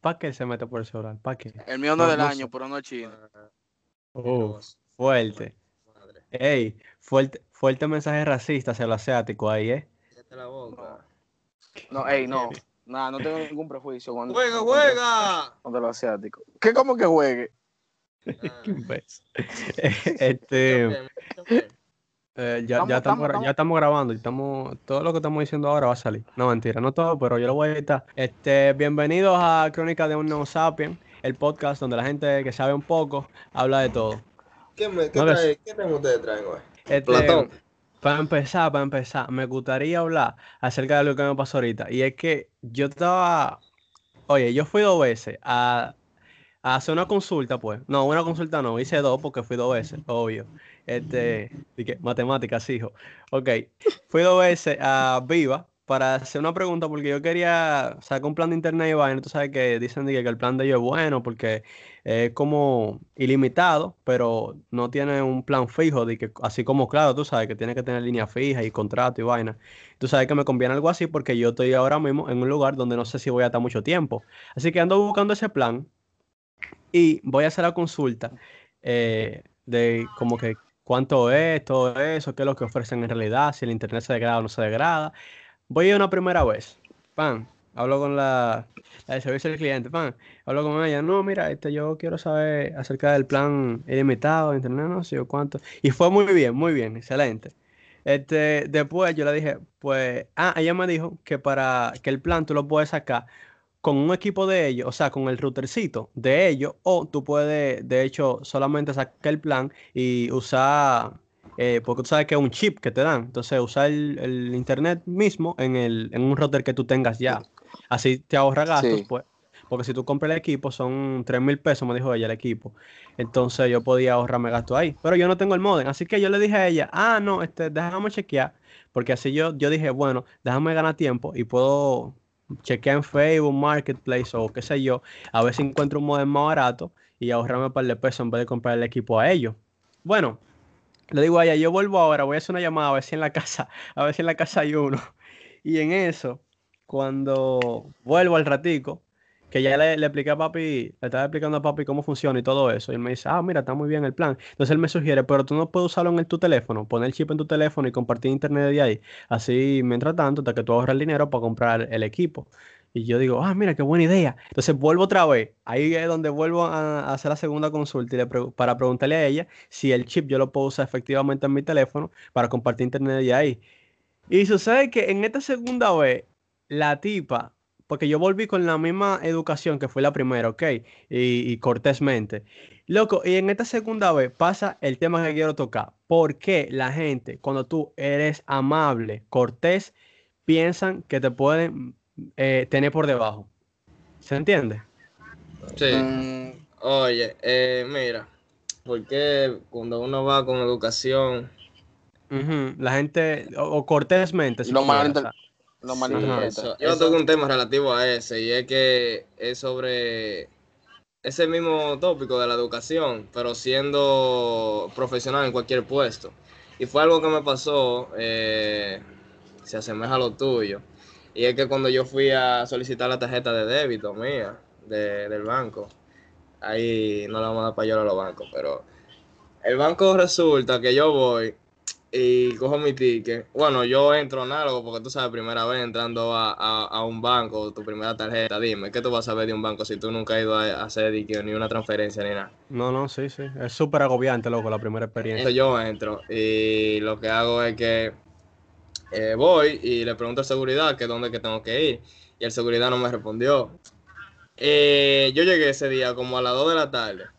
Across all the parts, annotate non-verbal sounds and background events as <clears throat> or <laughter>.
¿Para qué se mete por el celular? ¿Para qué? El mío no, es del año, pero no es chino. Uh, fuerte. Ey, fuerte, fuerte mensaje racista hacia lo asiático ahí, ¿eh? la boca. No, ey, no. Nada, no tengo ningún prejuicio. Cuando, ¡Juega, juega! Contra lo asiático. ¿Qué como que juegue? <laughs> <laughs> Este, eh, ya, Estamos- ya, estamos, estamos- ya estamos grabando y estamos, todo lo que estamos diciendo ahora va a salir. No, mentira, no todo, pero yo lo voy a editar. Este, bienvenidos a Crónica de un Neo Sapien, el podcast donde la gente que sabe un poco habla de todo. ¿Qué, me, qué, No, trae, ¿Qué tema ustedes traen hoy? Este, Platón. Para empezar, para empezar, me gustaría hablar acerca de lo que me pasó ahorita. Y es que yo estaba, oye, yo fui dos veces a, a hacer una consulta, pues. No, una consulta no, hice dos porque fui dos veces, obvio. Este, dije, matemáticas, hijo. Ok, fui dos veces a Viva para hacer una pregunta porque yo quería sacar un plan de internet y vaina. Tú sabes que dicen que el plan de ellos es bueno porque es como ilimitado, pero no tiene un plan fijo, así como, claro, tú sabes que tiene que tener línea fija y contrato y vaina. Tú sabes que me conviene algo así porque yo estoy ahora mismo en un lugar donde no sé si voy a estar mucho tiempo. Así que ando buscando ese plan y voy a hacer la consulta eh, de como que cuánto es, todo eso, qué es lo que ofrecen en realidad, si el internet se degrada o no se degrada. Voy a ir una primera vez, pan, hablo con la, la de servicio al cliente, pan, hablo con ella, no, mira, este, yo quiero saber acerca del plan ilimitado internet, no sé yo cuánto. Y fue muy bien, muy bien, excelente. Este, después yo le dije, pues, ah, ella me dijo que para que el plan tú lo puedes sacar con un equipo de ellos, o sea, con el routercito de ellos, o tú puedes, de hecho, solamente sacar el plan y usar, eh, porque tú sabes que es un chip que te dan, entonces usar el, el internet mismo en, el, en un router que tú tengas ya. Así te ahorra gastos, Sí. pues, porque si tú compras el equipo son 3 mil pesos, me dijo ella, el equipo. Entonces yo podía ahorrarme gasto ahí, pero yo no tengo el modem, así que yo le dije a ella, ah, no, este, déjame chequear, porque así yo, yo dije, bueno, déjame ganar tiempo y puedo chequear en Facebook, Marketplace o qué sé yo, a ver si encuentro un modem más barato y ahorrarme un par de pesos en vez de comprar el equipo a ellos. Bueno, le digo a ella, yo vuelvo ahora, voy a hacer una llamada a ver si en la casa, <laughs> a ver si en la casa hay uno. Y en eso, cuando vuelvo al ratico, que ya le, le expliqué a papi, le estaba explicando a papi cómo funciona y todo eso, y él me dice, ah, mira, está muy bien el plan. Entonces él me sugiere, pero tú no puedes usarlo en tu teléfono, poner el chip en tu teléfono y compartir internet de ahí. Así, mientras tanto, hasta que tú ahorras el dinero para comprar el equipo. Y yo digo, ah, mira, qué buena idea. Entonces vuelvo otra vez. Ahí es donde vuelvo a, hacer la segunda consulta para preguntarle a ella si el chip yo lo puedo usar efectivamente en mi teléfono para compartir internet de ahí. Y sucede que en esta segunda vez, la tipa, porque yo volví con la misma educación que fue la primera, ¿ok? Y, y cortésmente. Loco, y en esta segunda vez pasa el tema que quiero tocar. ¿Por qué la gente, cuando tú eres amable, cortés, piensan que te pueden eh, tener por debajo? ¿Se entiende? Sí. Mm, Oye, eh, mira, porque cuando uno va con educación, La gente, o, o cortésmente, si Lo malinter- lo malinterpreta. yo toco un tema relativo a ese y es que es sobre ese mismo tópico de la educación, pero siendo profesional en cualquier puesto. Y fue algo que me pasó, eh, se asemeja a lo tuyo. Y es que cuando yo fui a solicitar la tarjeta de débito mía de- del banco, ahí no la vamos a dar para a los bancos, pero el banco resulta que yo voy y cojo mi ticket. Bueno, yo entro análogo porque tú sabes, primera vez entrando a, a- a un banco, tu primera tarjeta, dime, ¿qué tú vas a ver de un banco si tú nunca has ido a, hacer ni una transferencia ni nada? No, no, sí, sí. Es súper agobiante, loco, la primera experiencia. Entonces yo entro y lo que hago es que eh, voy y le pregunto al seguridad que dónde es que tengo que ir. Y el seguridad no me respondió. Eh, yo llegué ese día como a las 2 de la tarde.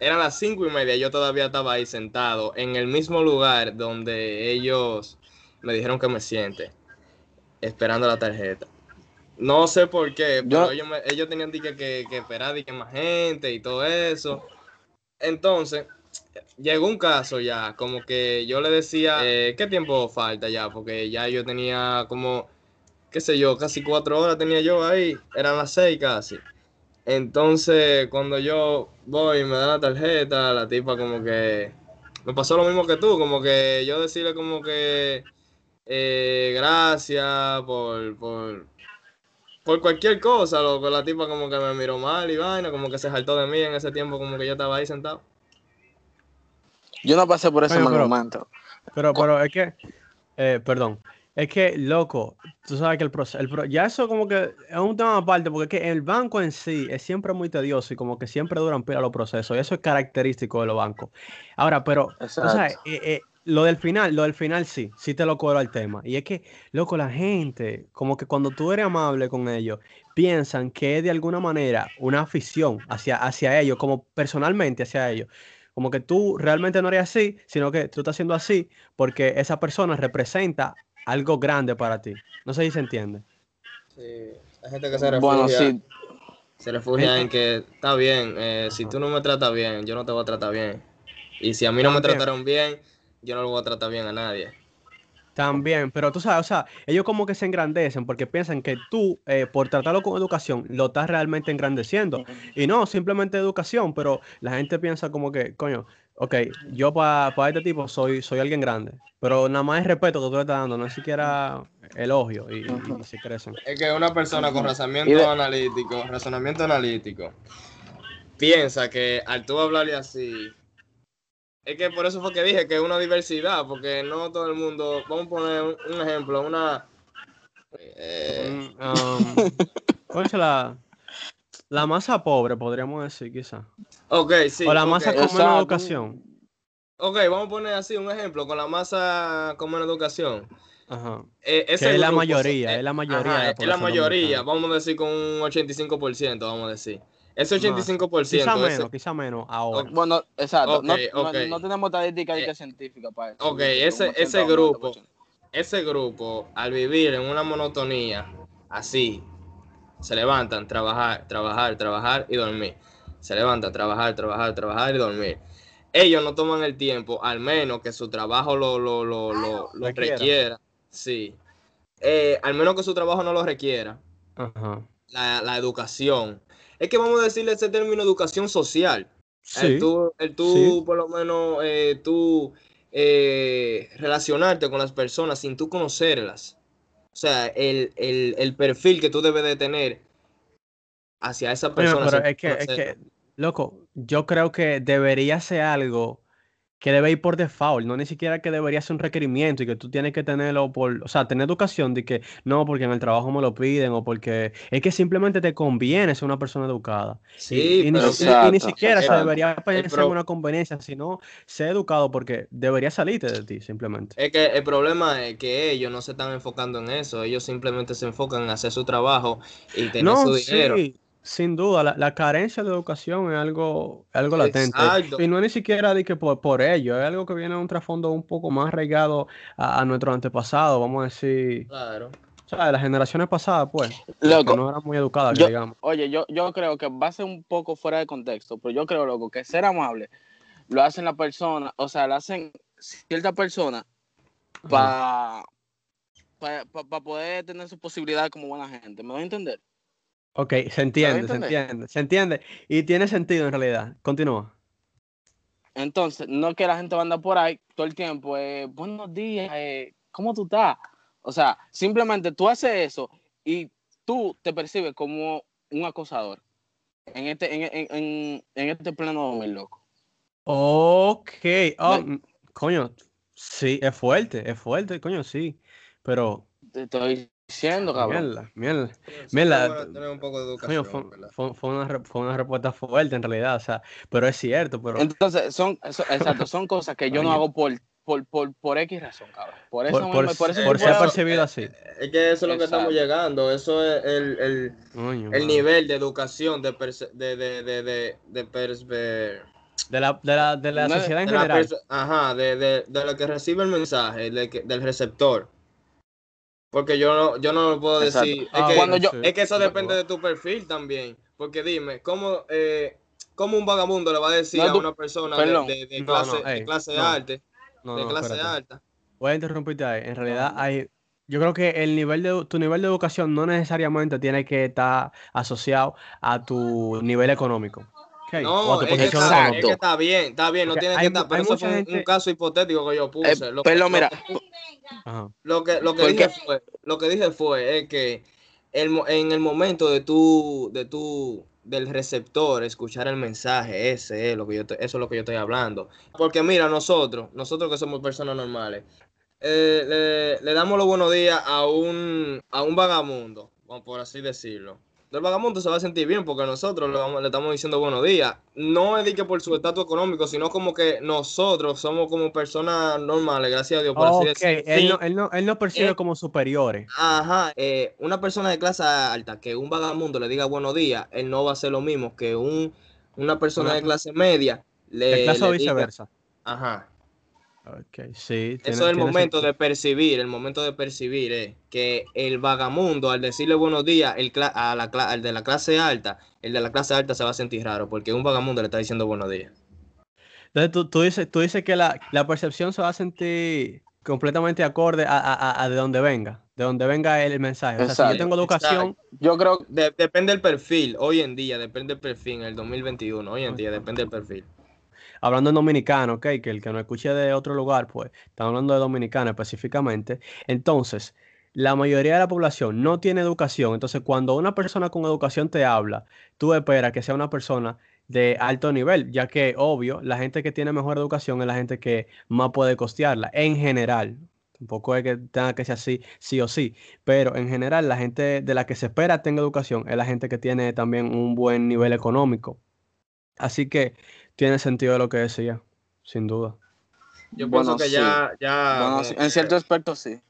Eran las cinco y media, yo todavía estaba ahí sentado en el mismo lugar donde ellos me dijeron que me siente, esperando la tarjeta. No sé por qué, pero Yo- ellos, me- ellos tenían que, que, que esperar di que más gente y todo eso. Entonces, llegó un caso ya, como que yo le decía, eh, ¿qué tiempo falta ya? Porque ya yo tenía como, qué sé yo, casi cuatro horas tenía yo ahí, eran las seis casi. Entonces, cuando yo voy y me da la tarjeta, la tipa como que me pasó lo mismo que tú, como que yo decirle como que eh, gracias por, por, por cualquier cosa, loco, la tipa como que me miró mal y vaina, como que se saltó de mí en ese tiempo, como que yo estaba ahí sentado. Yo no pasé por ese mal pero- momento. Pero, pero es que, eh, perdón, es que, loco, tú sabes que el proceso, ya eso como que es un tema aparte, porque es que el banco en sí es siempre muy tedioso y como que siempre duran pila los procesos, y eso es característico de los bancos. Ahora, pero, tú sabes, eh, eh, lo del final, lo del final sí, sí te lo cobro al tema. Y es que, loco, la gente, como que cuando tú eres amable con ellos, piensan que es de alguna manera una afición hacia, hacia ellos, como personalmente hacia ellos. Como que tú realmente no eres así, sino que tú estás haciendo así porque esa persona representa algo grande para ti. No sé si se entiende. Sí, hay gente que se refugia, Bueno, sí, se refugia en que está bien, eh, si tú no me tratas bien, yo no te voy a tratar bien. Y si a mí no me trataron bien, yo no lo voy a tratar bien a nadie. También, pero tú sabes, o sea, ellos como que se engrandecen porque piensan que tú, eh, por tratarlo con educación, lo estás realmente engrandeciendo. Y no, simplemente educación, pero la gente piensa como que, coño, ok, yo para este tipo soy, soy alguien grande, pero nada más es respeto que tú le estás dando, no es siquiera elogio y, y- y se crecen. Es que una persona con razonamiento de- analítico, razonamiento analítico, piensa que al tú hablarle así, es que por eso fue que dije que es una diversidad, porque no todo el mundo, vamos a poner un, un ejemplo, una... eh, um, <laughs> la, masa pobre, podríamos decir, quizá. ok, sí. o la masa con menos educación. Ok, vamos a poner así un ejemplo, con la masa con menos educación. Ajá. Eh, ese Que es la grupo, mayoría, eh, es la mayoría ajá, de la es la mayoría, vamos a decir con un 85%, vamos a decir. Ese Más. 85%, Quizá ese- menos, quizá menos ahora. bueno, exacto. no, no- tenemos estadística ni Eh, científica para eso. ok, ese- un 80 ese grupo. 90%. ese grupo, al vivir en una monotonía así, se levantan, trabajar, trabajar, trabajar y dormir. Se levantan, trabajar, trabajar, trabajar y dormir. Ellos no toman el tiempo, al menos que su trabajo lo, lo, lo, lo, lo Requiera. requiera. Sí. Eh, al menos que su trabajo no lo requiera. Ajá. La, la educación. Es que vamos a decirle ese término educación social. Sí. El tú, el tú sí. por lo menos, eh, tú eh, relacionarte con las personas sin tú conocerlas. O sea, el, el, el perfil que tú debes de tener hacia esa persona. pero es que, es que, loco, yo creo que debería ser algo que debe ir por default, no ni siquiera que debería ser un requerimiento y que tú tienes que tenerlo por, o sea, tener educación de que no, porque en el trabajo me lo piden o porque es que simplemente te conviene ser una persona educada. Sí, y, ni, y ni siquiera se debería pensar en una conveniencia, sino ser educado porque debería salirte de ti simplemente. Es que el problema es que ellos no se están enfocando en eso. Ellos simplemente se enfocan en hacer su trabajo y tener No, su dinero. sí, sin duda, la, la carencia de educación es algo, algo latente. Exacto. Y no es ni siquiera de que por, por ello, es algo que viene de un trasfondo un poco más arraigado a, a nuestros antepasados, vamos a decir, Claro. o sea, de las generaciones pasadas, pues, que Loco, no eran muy educadas, que yo- digamos. Oye, yo, yo creo que va a ser un poco fuera de contexto, pero yo creo, loco, que ser amable lo hacen la persona, o sea, lo hacen cierta persona para poder tener su posibilidad como buena gente. ¿Me doy a entender? Ok, se entiende, se entiende, se entiende. Y tiene sentido en realidad. Continúa. Entonces, no que la gente va a andar por ahí todo el tiempo, eh, buenos días, eh, ¿cómo tú estás? O sea, simplemente tú haces eso y tú te percibes como un acosador en este, en, en, en, en este plano 2000, loco. Ok, oh, mm, coño, sí, es fuerte, es fuerte, coño, sí. Pero, Te estoy diciendo, cabrón. mierda, mierda. Es bueno tener un poco de Coño, educación, fue, ¿verdad? fue- fue una, fue una respuesta fuerte en realidad, o sea, pero es cierto, pero Entonces, son, eso- exacto, son cosas que yo no Coño. hago por, por, por, por X razón, cabrón. Por eso, por, por, mismo- por ser percibido así. Es que eso es lo que estamos llegando. Eso es el, el, Coño, el nivel de educación de, perce- de, de, de, de, de perspe- De la, de la, de la No sociedad en general. ajá, de, de, de lo que recibe el mensaje, de que- del receptor. Porque yo no, yo no lo puedo Exacto. decir. Ah, es, que, Cuando yo- sí, es que eso depende de tu perfil también. Porque dime, ¿cómo, eh, cómo un vagabundo le va a decir No, a una persona de, perdón. de- de No, clase, no, de clase? No, de no, clase espérate. alta? Voy a interrumpirte ahí. En realidad hay, yo creo que el nivel de, tu nivel de educación no necesariamente tiene que estar asociado a tu nivel económico. ¿Ok? O a No, tu es que, está, es que está bien, está bien, no tiene que estar, pero eso fue un, caso hipotético que yo puse. Eh, Lo que- pero lo mira, Ajá. Lo que, lo que dije fue, lo que dije fue es que el, en el momento de tu, de tu, del receptor, escuchar el mensaje, ese es lo que yo eso es lo que yo estoy hablando. Porque mira, nosotros, nosotros que somos personas normales, eh, le, le, damos los buenos días a un, a un vagamundo, por así decirlo el vagamundo se va a sentir bien porque nosotros le, estamos diciendo buenos días. No es de que por su estatus económico, sino como que nosotros somos como personas normales, gracias a Dios, por así decirlo. Él, no, él, no, él no percibe eh, como superiores. Ajá, eh, una persona de clase alta que un vagamundo le diga buenos días, él no va a hacer lo mismo que un, una persona de clase media. Le, de clase o viceversa. ajá. Okay, sí, Eso es el momento de percibir, el momento de percibir eh, que el vagamundo al decirle buenos días el a la, al de la clase alta, el de la clase alta se va a sentir raro porque un vagamundo le está diciendo buenos días. Entonces tú, tú dices, tú dices que la, la, percepción se va a sentir completamente acorde a, a, a de donde venga, de donde venga el, mensaje. O sea, si yo tengo educación... Yo creo... depende del perfil, hoy en día, depende del perfil, en el 2021, hoy en día depende del perfil hablando en dominicano, ¿ok? Que el que no escuche de otro lugar, pues, estamos hablando de dominicano específicamente. Entonces, la mayoría de la población no tiene educación. Entonces, cuando una persona con educación te habla, tú esperas que sea una persona de alto nivel, ya que, obvio, la gente que tiene mejor educación es la gente que más puede costearla, en general. Tampoco es que tenga que ser así, sí o sí, pero en general la gente de la que se espera tenga educación es la gente que tiene también un buen nivel económico. Así que tiene sentido lo que decía, sin duda. Yo pienso que ya, ya en cierto aspecto sí.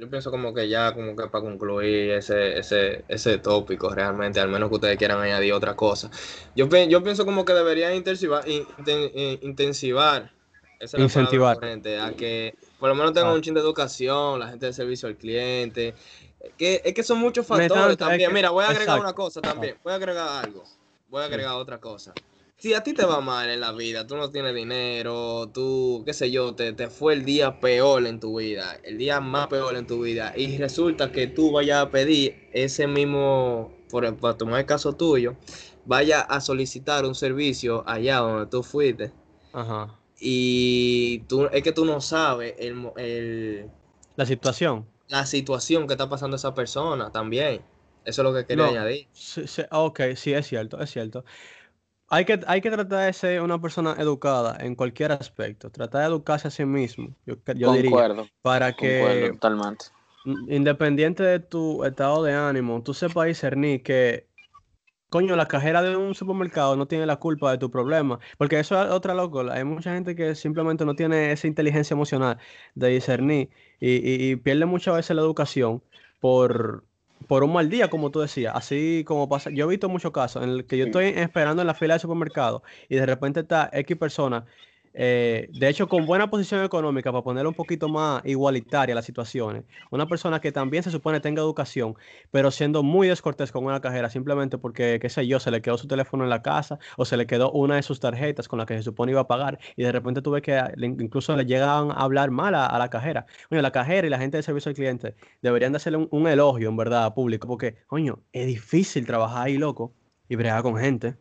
Yo pienso como que ya, como que para concluir ese, ese, ese tópico realmente, al menos que ustedes quieran añadir otra cosa. Yo, yo pienso como que deberían intensivar, intensivar esa incentivar a que por lo menos tengan ah. un chin de educación, la gente de servicio al cliente. Que, es que son muchos factores también. Mira, voy a agregar una cosa también. Voy a agregar algo. Voy a agregar otra cosa si a ti te va mal en la vida, tú no tienes dinero, tú, qué sé yo, te, te, fue el día peor en tu vida, el día más peor en tu vida, y resulta que tú vayas a pedir ese mismo, por, para tomar el caso tuyo, vaya a solicitar un servicio allá donde tú fuiste. Ajá. Y tú, es que tú no sabes el, el, la situación. La situación que está pasando esa persona también. Eso es lo que quería añadir. Sí, sí, ok, sí, es cierto, es cierto. Hay que, hay que tratar de ser una persona educada en cualquier aspecto. Tratar de educarse a sí mismo, yo, yo diría. Para que, totalmente. independiente de tu estado de ánimo, tú sepas discernir que, coño, la cajera de un supermercado no tiene la culpa de tu problema. Porque eso es otra loco. Hay mucha gente que simplemente no tiene esa inteligencia emocional de discernir y, y pierde muchas veces la educación por por un mal día, como tú decías, así como pasa. Yo he visto muchos casos en el que yo estoy esperando en la fila del supermercado y de repente está X persona eh, de hecho, con buena posición económica, para poner un poquito más igualitaria las situaciones, una persona que también se supone tenga educación, pero siendo muy descortés con una cajera, simplemente porque, qué sé yo, se le quedó su teléfono en la casa o se le quedó una de sus tarjetas con la que se supone iba a pagar y de repente tuve que, incluso le llegan a hablar mal a, la cajera. Bueno, la cajera y la gente de servicio al cliente deberían de hacerle un, elogio, en verdad, público, porque, coño, es difícil trabajar ahí, loco, y bregar con gente.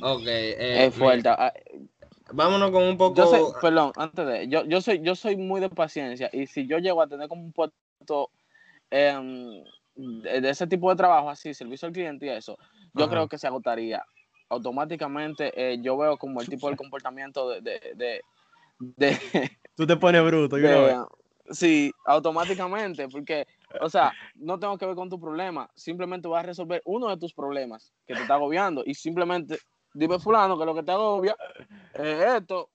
Ok, eh, es fuerte. Vámonos con un poco. Yo perdón, antes de. Yo, yo, soy, yo soy muy de paciencia y si yo llego a tener como un puesto em, de, ese tipo de trabajo, así, servicio al cliente y eso, yo creo que se agotaría. Automáticamente eh, yo veo como el tipo de comportamiento de. de, de, <laughs> Tú te pones bruto, yo Sí, automáticamente, porque, o sea, no tengo que ver con tu problema, simplemente voy a resolver uno de tus problemas que te está agobiando y simplemente dime fulano que lo que te agobia es esto,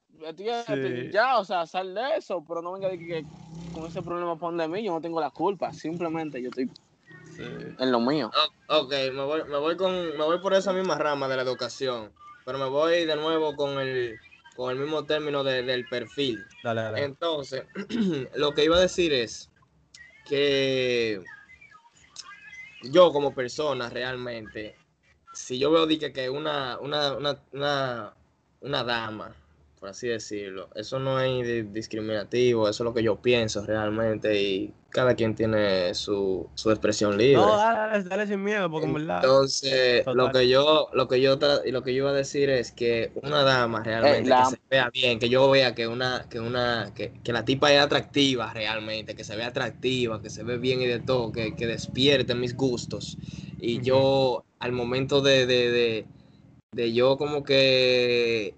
ya, o sea, sal de eso, pero no venga de que, con ese problema pon de mí, yo no tengo la culpa, simplemente yo estoy en lo mío. ok, me voy, me voy con, me voy por esa misma rama de la educación, pero me voy de nuevo con el, con el mismo término del perfil. Dale, dale. Entonces, <clears throat> lo que iba a decir es que yo como persona realmente si yo veo que, que una, una, una, una, dama por así decirlo. Eso no es di- discriminativo, eso es lo que yo pienso realmente y cada quien tiene su, su expresión libre. No, dale, sin miedo, porque en verdad. Entonces, lo que yo, lo que yo tra- y lo que yo iba a decir es que una dama realmente la- que se vea bien, que yo vea que una, que una, que, que la tipa es atractiva realmente, que se ve atractiva, que se ve bien y de todo, que, que despierte mis gustos. Y yo, al momento de, de, de, de yo como que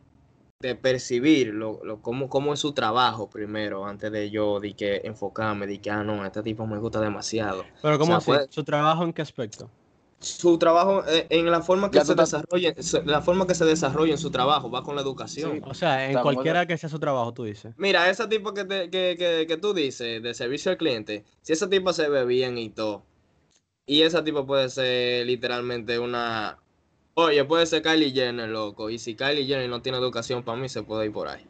de percibir lo, lo, cómo, cómo es su trabajo primero, antes de yo de que enfocarme, de que, ah, no, este tipo me gusta demasiado. Pero, ¿cómo sea, así? puede- ¿Su trabajo en qué aspecto? su trabajo eh, en la forma que Ya se desarrolla la forma que se desarrolla en su trabajo va con la educación Sí. O sea, en cualquiera que sea su trabajo, tú dices. mira esa tipo que, te- que, que, que tú dices de servicio al cliente si esa tipo se ve bien y todo y esa tipo puede ser literalmente una oye puede ser Kylie Jenner loco y si Kylie Jenner no tiene educación para mí se puede ir por ahí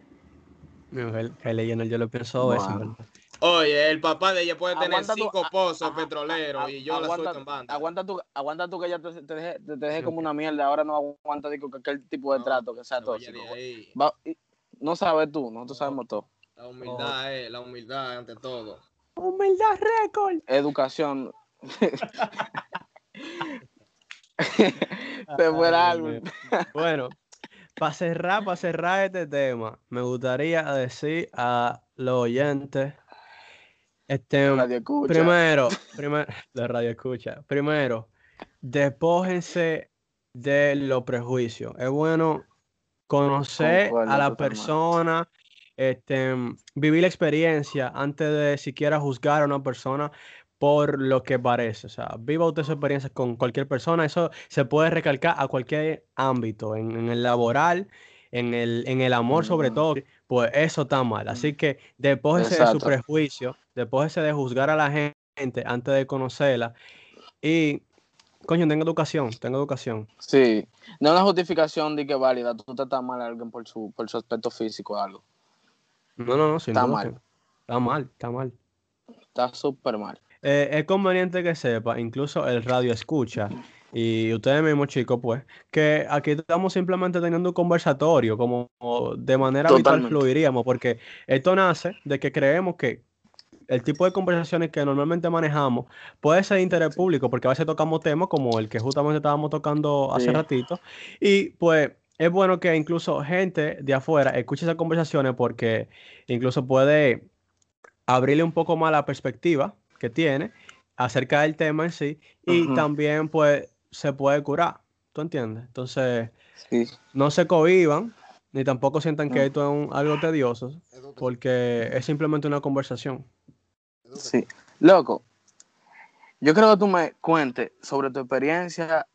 Mira, Kylie- Kylie Jenner, yo lo pienso. ¿verdad? oye el papá de ella puede tener Aguanta cinco pozos petroleros y yo la aguanta- suelto en banda Aguanta tú, aguanta tú que ya te, te dejé, te, te dejé como una mierda. Ahora no aguanta digo, que aquel tipo de No, trato que sea tóxico. ahí. Va- y- no sabes tú, nosotros sabemos todo. la humildad es la humildad ante todo Humildad récord. Educación. Te fuera algo. Bueno, para cerrar, para cerrar este tema, me gustaría decir a los oyentes, este, Radio primero, primero, de radio escucha, primero, despójense de los prejuicios. Es bueno conocer a la persona, este, vivir la experiencia antes de siquiera juzgar a una persona por lo que parece. O sea, viva usted su experiencia con cualquier persona. Eso se puede recalcar a cualquier ámbito, en, en el laboral, en el, en el amor sobre Mm. todo. Pues eso está mal. Así que despójese de su prejuicio, despójese de juzgar a la gen- gente antes de conocerla. Y, coño, tenga educación, tenga educación. Sí. No es una justificación de que válida. Tú tratas mal a alguien por su, por su aspecto físico o algo. No, no, no, sin Está mal. Está mal, está mal. Está súper mal. Eh, es conveniente que sepa, incluso el radio escucha, y ustedes mismos chicos, pues, que aquí estamos simplemente teniendo un conversatorio, como de manera habitual Totalmente. fluiríamos, porque esto nace de que creemos que el tipo de conversaciones que normalmente manejamos puede ser de interés público, porque a veces tocamos temas como el que justamente estábamos tocando hace Sí. ratito, y pues es bueno que incluso gente de afuera escuche esas conversaciones porque incluso puede abrirle un poco más la perspectiva que tiene acerca del tema en sí y también pues se puede curar, ¿tú entiendes? Entonces Sí. no se cohiban ni tampoco sientan que esto es un- algo tedioso porque es simplemente una conversación. Sí. Loco, yo creo que tú me cuentes sobre tu experiencia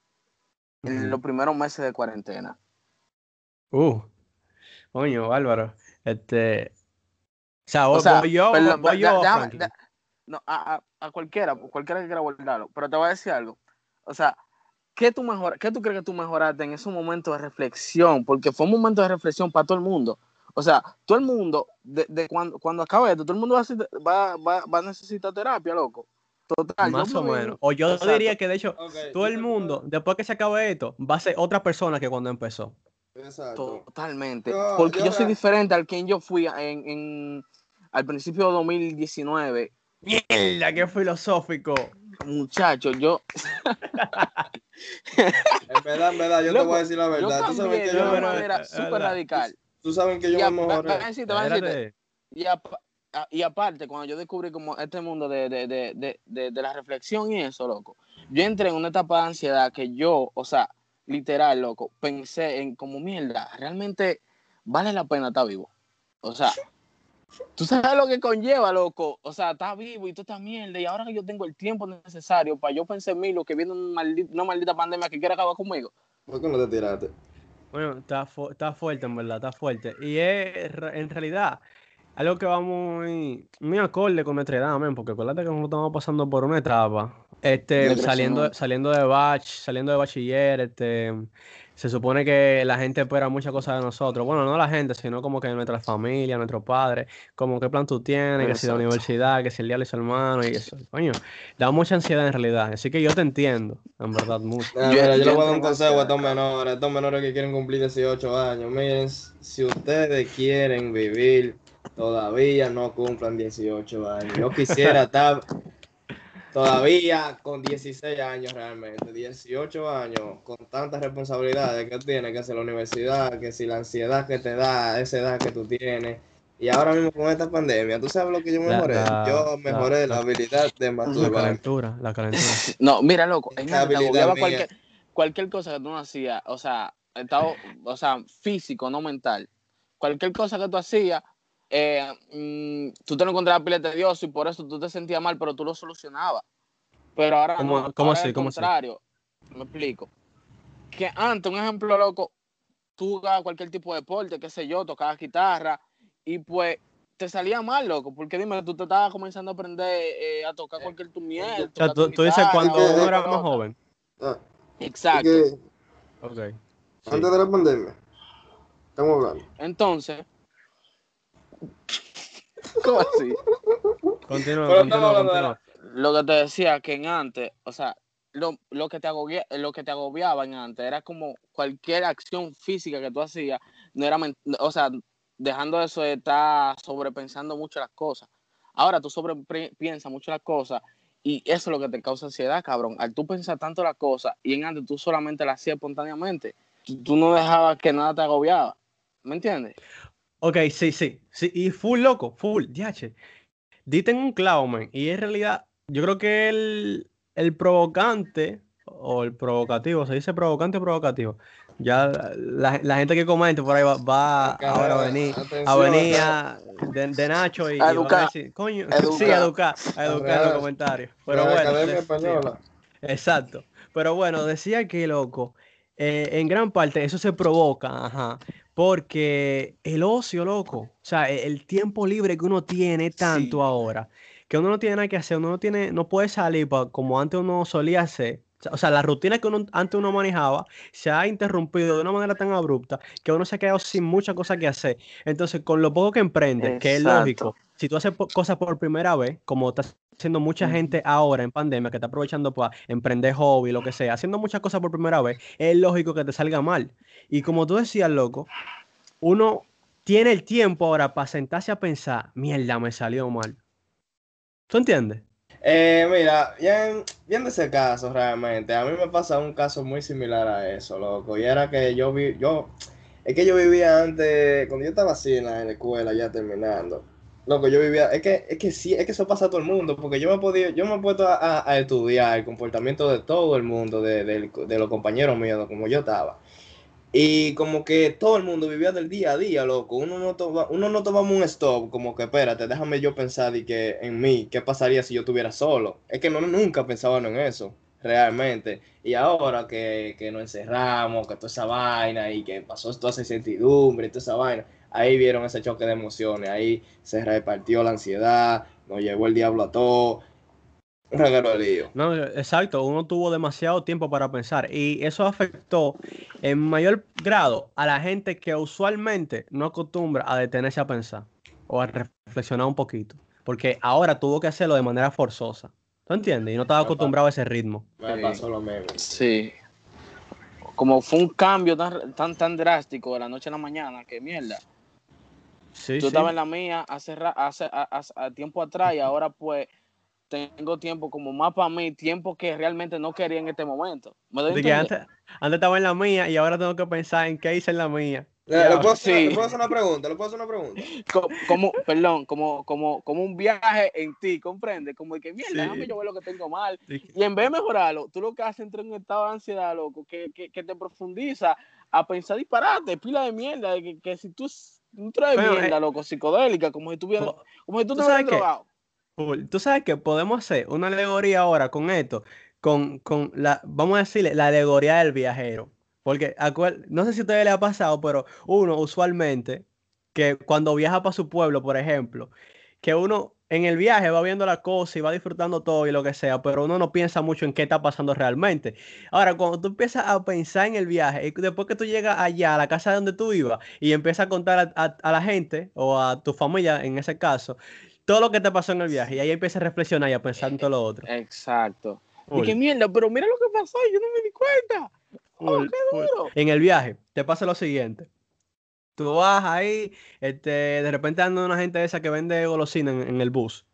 en los primeros meses de cuarentena. Uh, coño, Álvaro, este, o sea, O sea, voy yo, perdón, voy yo, déjame- no, a, a- a cualquiera, cualquiera que quiera abordarlo, pero te voy a decir algo. O sea, ¿qué tú, mejor, ¿qué tú crees que tú mejoraste en esos momentos de reflexión? Porque fue un momento de reflexión para todo el mundo. O sea, todo el mundo, de, de cuando, cuando acabe esto, todo el mundo va a, necesitar- va, va- va a necesitar terapia, loco. Total. yo Más o menos. O yo Exacto. diría que de hecho todo el mundo, puedo- después que se acabe esto, va a ser otra persona que cuando empezó. Exacto. Totalmente. Porque yo yo, soy re- diferente al quien yo fui en, en- al principio de 2019. Mierda, qué filosófico. Muchacho, yo, En verdad, en verdad, yo te voy a decir la yo verdad. Tú sabes que de yo, una manera es súper radical. tú sabes que yo Y, a- me va- mejoré. van a a y, y aparte, cuando yo descubrí como este mundo de, de, de, de, de- de la reflexión y eso, loco, yo entré en una etapa de ansiedad que yo, o sea, literal, loco, pensé en como mierda, realmente vale la pena estar vivo. O sea, tú sabes lo que conlleva, loco. O sea, está vivo y toda esta mierda. Y ahora que yo tengo el tiempo necesario para yo pensar en mí, lo que viene una maldita, una maldita pandemia que quiere acabar conmigo. ¿Por qué no te tiraste? Bueno, está, fu- está fuerte, en verdad, está fuerte. Y es en realidad algo que va muy, muy acorde con nuestra edad, men, porque acuérdate que nosotros estamos pasando por una etapa. Este, saliendo, saliendo de bach, saliendo de bachiller, este, se supone que la gente espera muchas cosas de nosotros. Bueno, no la gente, sino como que nuestra familia, nuestros padres, como qué plan tú tienes, que si la Exacto. universidad, que si el día de su hermano y eso. Coño, da mucha ansiedad en realidad. Así que yo te entiendo, en verdad, mucho. Yo- yo, yo le voy a dar un consejo a estos menores, a estos menores que quieren cumplir 18 años. Miren, si ustedes quieren vivir, todavía no cumplan 18 años. Yo quisiera <laughs> estar todavía con 16 años realmente, 18 años, con tantas responsabilidades que tienes, que si la universidad, que si la ansiedad que te da, esa edad que tú tienes. Y ahora mismo con esta pandemia, ¿tú sabes lo que yo La- mejoré? la- yo la- mejoré la, la- habilidad de La masturbarme. calentura, la calentura. <laughs> No, mira, loco, habilidad cualquier, cualquier cosa que tú no hacías, o sea, estado, o sea, físico, no mental. Cualquier cosa que tú hacías, eh, mm, tú te lo encontrabas pila tedioso y por eso tú te sentías mal, pero tú lo solucionabas. Pero ahora ¿Cómo- no, cómo ahora así? al ¿Cómo así? contrario. Me explico. Que antes, un ejemplo, loco, tú jugabas cualquier tipo de deporte, qué sé yo, tocabas guitarra y pues te salía mal, loco, porque dime, tú te estabas comenzando a aprender eh, a tocar cualquier tu mierda. O sea, tú, tú dices cuando uno era otra más joven. Ah, Exacto. que Ok. sí. antes de la pandemia, estamos hablando. Entonces, ¿cómo así? Continúa, Pero. Lo que te decía que en antes, o sea, lo, lo que te agobia, lo que te agobiaba en antes era como cualquier acción física que tú hacías, no era, o sea, dejando eso de estar sobrepensando mucho las cosas. Ahora tú sobrepiensas mucho las cosas y eso es lo que te causa ansiedad, cabrón. Al tú pensar tanto las cosas y en antes tú solamente las hacías espontáneamente, tú, tú no dejabas que nada te agobiaba. ¿Me entiendes? Ok, sí, sí, sí, y full loco, full, yache. Dite en un clavo, man, y en realidad, yo creo que el, el provocante, o el provocativo, se dice provocante o provocativo, ya la, la gente que comente por ahí va, va ahora a venir, a venir a- de, de Nacho y, A van a educar. decir, coño, Educar. sí, a educar, a educar en los comentarios. Pero bueno. Exacto. Pero bueno, decía que, loco, eh, en gran parte eso se provoca, ajá, porque el ocio, loco, o sea, e- el tiempo libre que uno tiene tanto Sí. ahora, que uno no tiene nada que hacer, uno no tiene, no puede salir pa- como antes uno solía hacer. O sea- la rutina que uno, antes uno manejaba se ha interrumpido de una manera tan abrupta que uno se ha quedado sin muchas cosas que hacer. Entonces, con lo poco que emprende, que es lógico, si tú haces po- cosas por primera vez, como está haciendo mucha gente ahora en pandemia, que está aprovechando para emprender hobby, lo que sea, haciendo muchas cosas por primera vez, es lógico que te salga mal. Y como tú decías, loco, uno tiene el tiempo ahora para sentarse a pensar, mierda, me salió mal. ¿Tú entiendes? Eh, mira, bien, viendo ese caso realmente, a mí me pasa un caso muy similar a eso, loco. Y era que yo vi, yo, es que yo vivía antes, cuando yo estaba así en la, en la escuela, ya terminando. Loco, yo vivía, es que, es que sí, es que eso pasa a todo el mundo, porque yo me he podido, yo me he puesto a, estudiar el comportamiento de todo el mundo, de, del- de los compañeros míos, de como yo estaba. Y como que todo el mundo vivía del día a día, loco. Uno no toma, uno no tomamos un stop, como que espérate, déjame yo pensar y que en mí, ¿qué pasaría si yo estuviera solo? Es que no, nunca pensaban en eso, realmente. Y ahora que, que nos encerramos, que toda esa vaina y que pasó toda esa incertidumbre toda esa vaina, ahí vieron ese choque de emociones, ahí se repartió la ansiedad, nos llevó el diablo a todo. Un regalo de lío. No, exacto, uno tuvo demasiado tiempo para pensar y eso afectó en mayor grado a la gente que usualmente no acostumbra a detenerse a pensar o a reflexionar un poquito, porque ahora tuvo que hacerlo de manera forzosa. ¿Tú entiendes? Y no estaba acostumbrado a ese ritmo. Me Sí. pasó lo mismo. Sí. Como fue un cambio tan, tan, tan drástico de la noche a la mañana, que mierda. Sí, Yo sí. estaba en la mía hace, hace a, a- a tiempo atrás y ahora pues tengo tiempo como más para mí, tiempo que realmente no quería en este momento. ¿Me doy que antes, antes estaba en la mía y ahora tengo que pensar en qué hice en la mía. ¿Le, le puedo hacer, Sí. le puedo hacer una pregunta? ¿Le puedo hacer una pregunta? <laughs> Co- como, perdón, como, como, como un viaje en ti, ¿comprende? Como de que mierda, Sí. déjame yo ver lo que tengo mal. Y en vez de mejorarlo, tú lo que haces entra en un estado de ansiedad, loco, que, que, que te profundiza a pensar disparate, pila de mierda, de que, que si tú, tú traes Pero, mierda, loco, psicodélica, como si po- como si tú ¿tú sabes drogado. Cool. Tú sabes que podemos hacer una alegoría ahora con esto, con, con la, vamos a decirle, la alegoría del viajero. Porque acuer- no sé si a ustedes les ha pasado, pero uno usualmente, que cuando viaja para su pueblo, por ejemplo, que uno en el viaje va viendo la cosa y va disfrutando todo y lo que sea, pero uno no piensa mucho en qué está pasando realmente. Ahora, cuando tú empiezas a pensar en el viaje, y después que tú llegas allá a la casa donde tú ibas y empiezas a contar a, a la gente o a tu familia en ese caso, todo lo que te pasó en el viaje y ahí empiezas a reflexionar y a pensar en todo lo otro. Exacto. Y qué mierda, pero mira lo que pasó, yo no me di cuenta. Oh, qué duro. En el viaje te pasa lo siguiente. Tú vas ahí, este, de repente anda una gente esa que vende golosina en, el bus,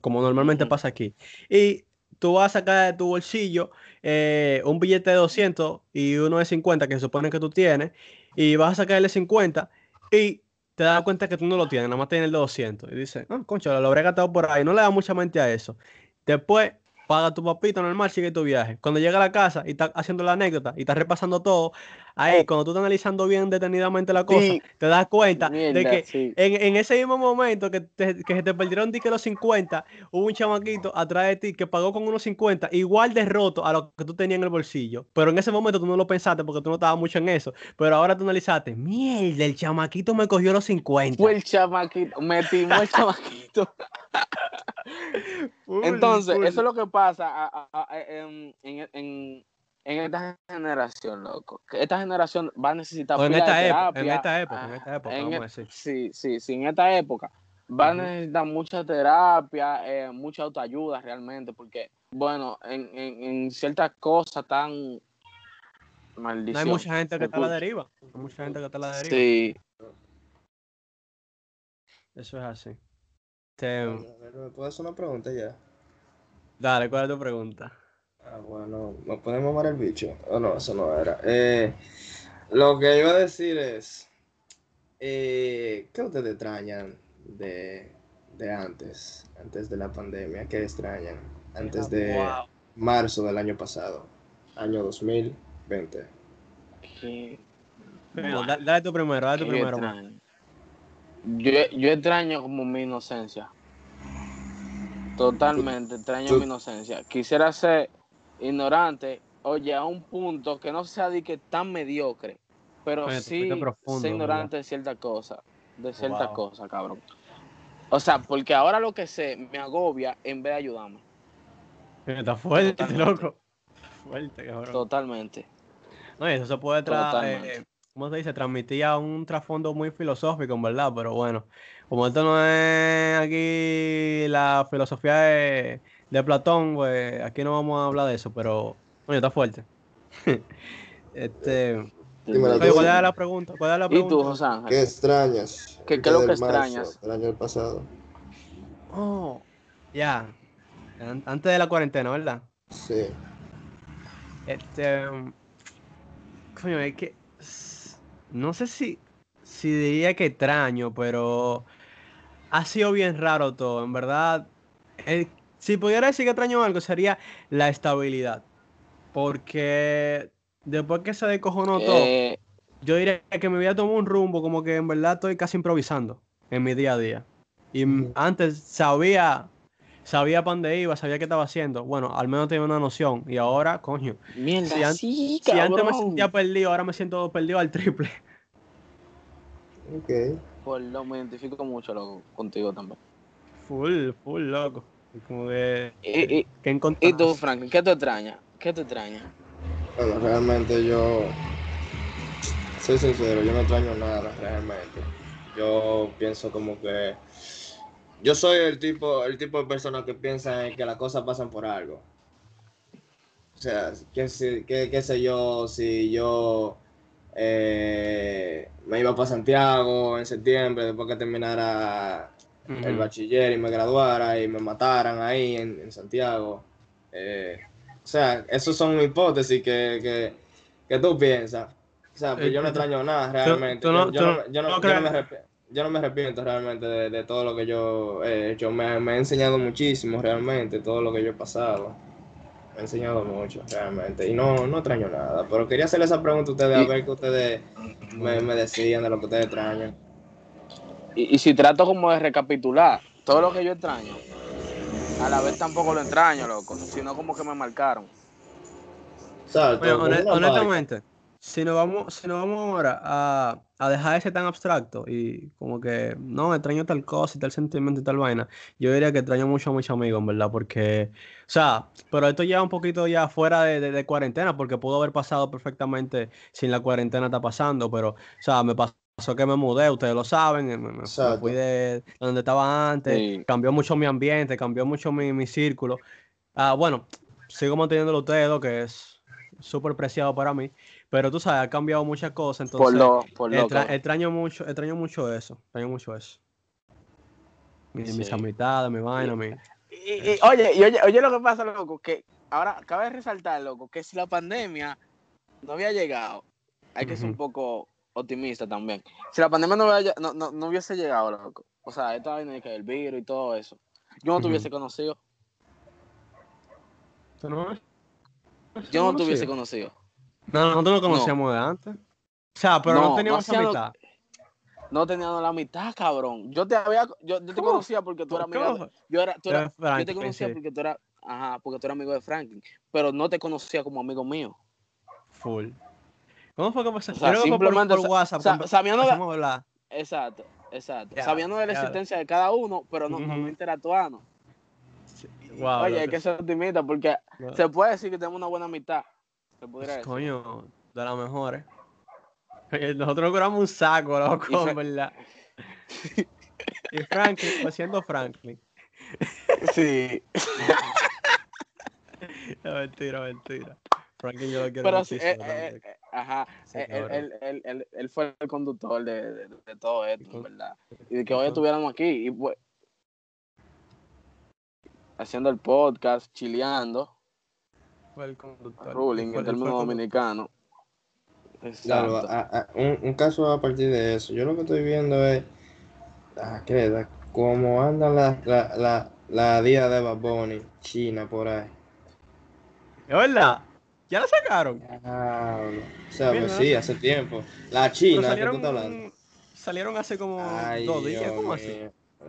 como normalmente pasa aquí. Y tú vas a sacar de tu bolsillo eh, un billete de 200 y uno de 50 que se supone que tú tienes, y vas a sacarle 50 y te das cuenta que tú no lo tienes, nada más tienes el de 200. Y dices, ah, concho, lo habré gastado por ahí. No le da mucha mente a eso. Después paga tu papito normal, sigue tu viaje. Cuando llega a la casa y está haciendo la anécdota y está repasando todo, ahí cuando tú estás analizando bien detenidamente la cosa, te das cuenta de que en, ese mismo momento que, te, que se te perdieron que los 50, hubo un chamaquito atrás de ti que pagó con unos 50, igual de roto a lo que tú tenías en el bolsillo. Pero en ese momento tú no lo pensaste porque tú no estabas mucho en eso. Pero ahora tú analizaste, mierda, el chamaquito me cogió los 50. Fue el chamaquito, me timó el chamaquito. <laughs> Entonces, eso es lo que pasa en, en, esta generación, loco. esta generación va a necesitar en esta, terapia, en esta época, en esta época, vamos a decir. Sí, sí, sí, en esta época va a necesitar mucha terapia, eh, mucha autoayuda realmente, porque, bueno, en, en, ciertas cosas tan maldición. No hay mucha gente que está a la deriva. Hay mucha gente que está a la deriva. Sí. Eso es así. Este, ¿Me puedes hacer una pregunta ya? Dale, ¿cuál es tu pregunta? Ah, bueno, ¿me podemos mover el bicho? Oh, no, eso no era. Eh, lo que iba a decir es, eh, ¿qué ustedes extrañan de, de, antes, antes de la pandemia? ¿Qué extrañan? Antes de marzo del año pasado, año 2020. ¿Qué? dale, tu primero, dale tu primero. Yo, yo extraño como mi inocencia. Totalmente, extraño mi inocencia. Quisiera ser ignorante, oye, a un punto que no sea de que tan mediocre, pero sí ser ignorante de ciertas cosas, de ciertas cosas, cabrón. O sea, porque ahora lo que sé me agobia en vez de ayudarme. Está fuerte, loco. Fuerte, cabrón. Totalmente. No, eso se puede traer ¿cómo se dice? Transmitía un trasfondo muy filosófico, en verdad, pero bueno, como esto no es aquí la filosofía de, Platón, pues aquí no vamos a hablar de eso, pero, oye, está fuerte. <laughs> este... ¿Cuál es la pregunta? ¿Cuál es la pregunta? ¿Y tú, José ¿Qué extrañas? ¿Qué, qué es lo que extrañas? El año pasado. Oh, ya. Antes de la cuarentena, ¿verdad? Sí. Este. Coño, es que no sé si, si diría que extraño, pero ha sido bien raro todo. En verdad, si pudiera decir que extraño algo, sería la estabilidad. Porque después que se descojonó todo, eh. yo diría que me había tomado un rumbo como que en verdad estoy casi improvisando en mi día a día. Y antes sabía, sabía para dónde iba, sabía qué estaba haciendo. Bueno, al menos tenía una noción. Y ahora, coño. Mierda, si, antes me sentía perdido, ahora me siento perdido al triple. <laughs> Ok. Pues lo me identifico mucho loco, contigo también. Full, full loco. Como que. ¿Y, y, ¿Y tú, Franklin, qué te extraña? ¿Qué te extraña? Bueno, realmente yo. Soy sincero, yo no extraño nada, realmente. Yo pienso como que. Yo soy el tipo, el tipo de persona que piensa en que las cosas pasan por algo. O sea, qué, qué, qué sé yo, si yo eh, me iba para Santiago en septiembre, después que terminara el bachiller y me graduara y me mataran ahí en, Santiago. Eh, o sea, esas son hipótesis que, que, tú piensas. O sea, pues yo no extraño nada realmente. yo, no, me arrepiento realmente de, todo lo que yo he hecho. Me, me, he enseñado muchísimo realmente, todo lo que yo he pasado me ha enseñado mucho, realmente. Y no, no extraño nada. Pero quería hacerle esa pregunta a ustedes, a ver qué ustedes me, decían de lo que ustedes extrañan. Y, si trato como de recapitular todo lo que yo extraño, a la vez tampoco lo extraño, loco, sino como que me marcaron. honestamente, si nos vamos, si nos vamos ahora a, a dejar ese tan abstracto y como que no, extraño tal cosa y tal sentimiento y tal vaina, yo diría que extraño mucho a muchos amigos, en verdad, porque, o sea, pero esto ya un poquito ya fuera de, de- de cuarentena, porque pudo haber pasado perfectamente sin la cuarentena está pasando, pero, o sea, me pasó que me mudé, ustedes lo saben, me, fui de donde estaba antes, Sí. cambió mucho mi ambiente, cambió mucho mi, mi círculo. Ah, bueno, sigo manteniéndolo ustedes dos, que es súper preciado para mí, pero tú sabes, ha cambiado muchas cosas, Por entonces lo, por lo, extra- cabrón. extraño mucho, extraño mucho eso, extraño mucho eso. Mi- Mis Sí. amistades, mi vaina, mi... Y, y- oye, y oye, oye lo que pasa, loco, que ahora cabe resaltar, loco, que si la pandemia no había llegado, hay que ser un poco optimista también. Si la pandemia no, hubiera- no, no, no hubiese llegado, loco, o sea, esta vaina de que el virus y todo eso, yo no te hubiese conocido, ¿Tú no, yo no te hubiese conocido. No, nosotros nos conocíamos de antes. O sea, pero no, teníamos lo- amistad. No teníamos la mitad, cabrón. Yo te había, yo, yo te conocía porque tú eras amigo yo era, tú eras- yo te conocía porque tú eras, ajá, porque tú eras amigo de Franklin, pero no te conocía como amigo mío. Full. ¿Cómo fue que pasó? O sea, Creo que por, simplemente por sa- WhatsApp. sa- que sabiendo la-. Exacto, exacto. Ya, Sabiendo de la existencia de cada uno, pero no, no Ujú. interactuando. Wow, Oye, hay que ser optimista porque no. se puede decir que tenemos una buena mitad. Se pudiera decir. Coño, de las mejores. Nosotros curamos un saco, loco, en verdad. <laughs> Y Franklin, pues siendo Franklin. Sí, <laughs> No, mentira, mentira. Franklin yo lo quiero pero sí, muchísimo. eh, eh, eh, ajá, Sí, eh, él, él, él, él- él fue el conductor de, de- de todo esto, con- ¿verdad? Y de que hoy estuviéramos aquí y pues haciendo el podcast, chileando, Fue el conductor. ruling el conductor. dominicanos. Claro, a- a- un, un caso a partir de eso. Yo lo que estoy viendo es ah. La- cómo anda la, la, la, la día de Bad Bunny, China por ahí. ¿Es verdad? ¿Ya la sacaron? Diablo. O sea, Bien, pues ¿no? sí, hace tiempo. La China, ¿qué tú salieron, estás hablando? salieron hace como Ay, dos días, Dios ¿cómo así?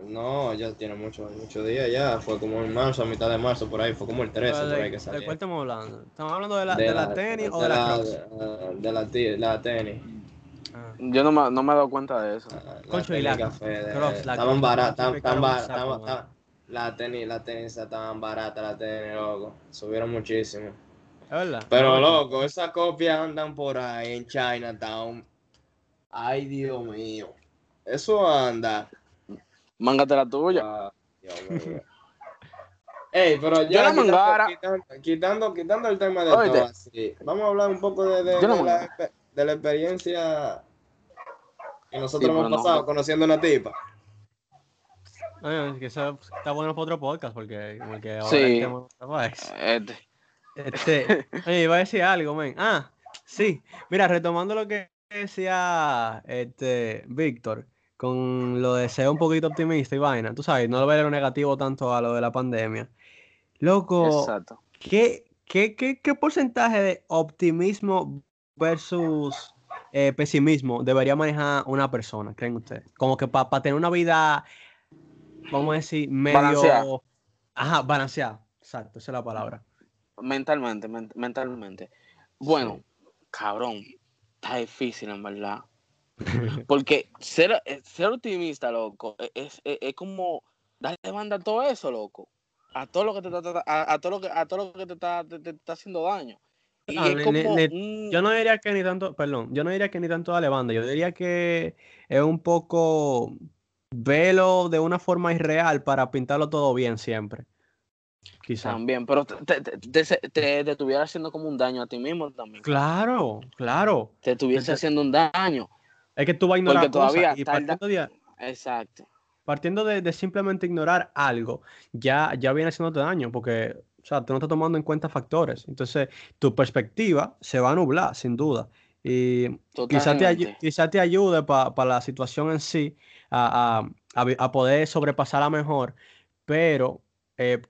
No, ya tiene muchos muchos días ya. Fue como en marzo, a mitad de marzo, por ahí. Fue como el 13 Pero por ahí ¿De, que ¿de salió. cuál estamos hablando? ¿Estamos hablando de la, de la tenis o de la? De, de la, ti- la tenis. Ah. Yo no me, no me he dado cuenta de eso. Ah, Concho, y la café, de- estaban baratas, la tenis, la tenis estaban baratas, la tenis, loco. Subieron muchísimo. Pero No, loco, esas copias andan por ahí en Chinatown. Ay, Dios mío. Eso anda. Mángate la tuya. Ah, Dios mío. Ey, pero Yo ya la quitando, mangara. quitando, quitando, quitando el tema de Oíste. todo así, vamos a hablar un poco de, de- Yo la de la, mangara. expe- de la experiencia que nosotros Sí, hemos no. pasado conociendo una tipa. Oye, es que eso está bueno para otro podcast porque como que ahora Sí. el tema no. Este. Este, oye, iba a decir algo, men. Ah, sí. Mira, retomando lo que decía este Víctor, con lo de ser un poquito optimista y vaina, tú sabes, no lo ver lo negativo tanto a lo de la pandemia. Loco, Exacto. ¿qué, qué, qué, qué porcentaje de optimismo versus eh, pesimismo debería manejar una persona, creen ustedes? Como que para tener una vida, vamos a decir, medio... Balanceada. Ajá, balanceada. Exacto, esa es la palabra. Mentalmente, men- mentalmente. Bueno, cabrón, está difícil en verdad. <laughs> Porque ser, eh, ser optimista, loco, e- es, es, es como darle banda a todo eso, loco. A todo lo que te está a, a todo lo que a todo lo que te está, te, te está haciendo daño. Y Ah, es como ni- Yo no diría que ni tanto, perdón, yo no diría que ni tanto dale banda, yo diría que es un poco velo de una forma irreal para pintarlo todo bien siempre. También, pero te, te, te, te- estuviera haciendo como un daño a ti mismo también. Claro, claro. Te estuviese haciendo un daño. Es que tú vas a ignorar Porque todavía y partiendo de, Exacto. partiendo de, de simplemente ignorar algo, ya, ya viene haciéndote daño, porque, o sea, tú no estás tomando en cuenta factores. Entonces, tu perspectiva se va a nublar, sin duda. Y quizá te, quizá te ayude para la situación en sí a, a- a a poder sobrepasarla mejor, pero eh,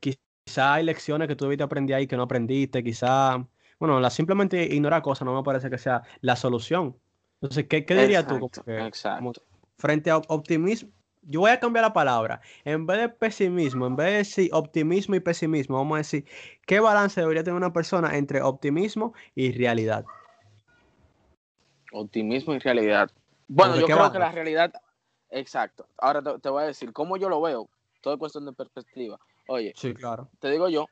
quizá hay lecciones que tú debiste aprender ahí que no aprendiste, quizá, bueno, la simplemente ignorar cosas no me parece que sea la solución. Entonces, ¿qué, qué dirías tú? Exacto, que- exacto. como frente a op- optimismo, yo voy a cambiar la palabra. En vez de pesimismo, en vez de decir optimismo y pesimismo, vamos a decir, ¿qué balance debería tener una persona entre optimismo y realidad? Optimismo y realidad. Bueno, ¿de yo creo que la realidad, exacto. Ahora te, te voy a decir cómo yo lo veo. Todo es cuestión de perspectiva. Oye, Sí, claro. te digo yo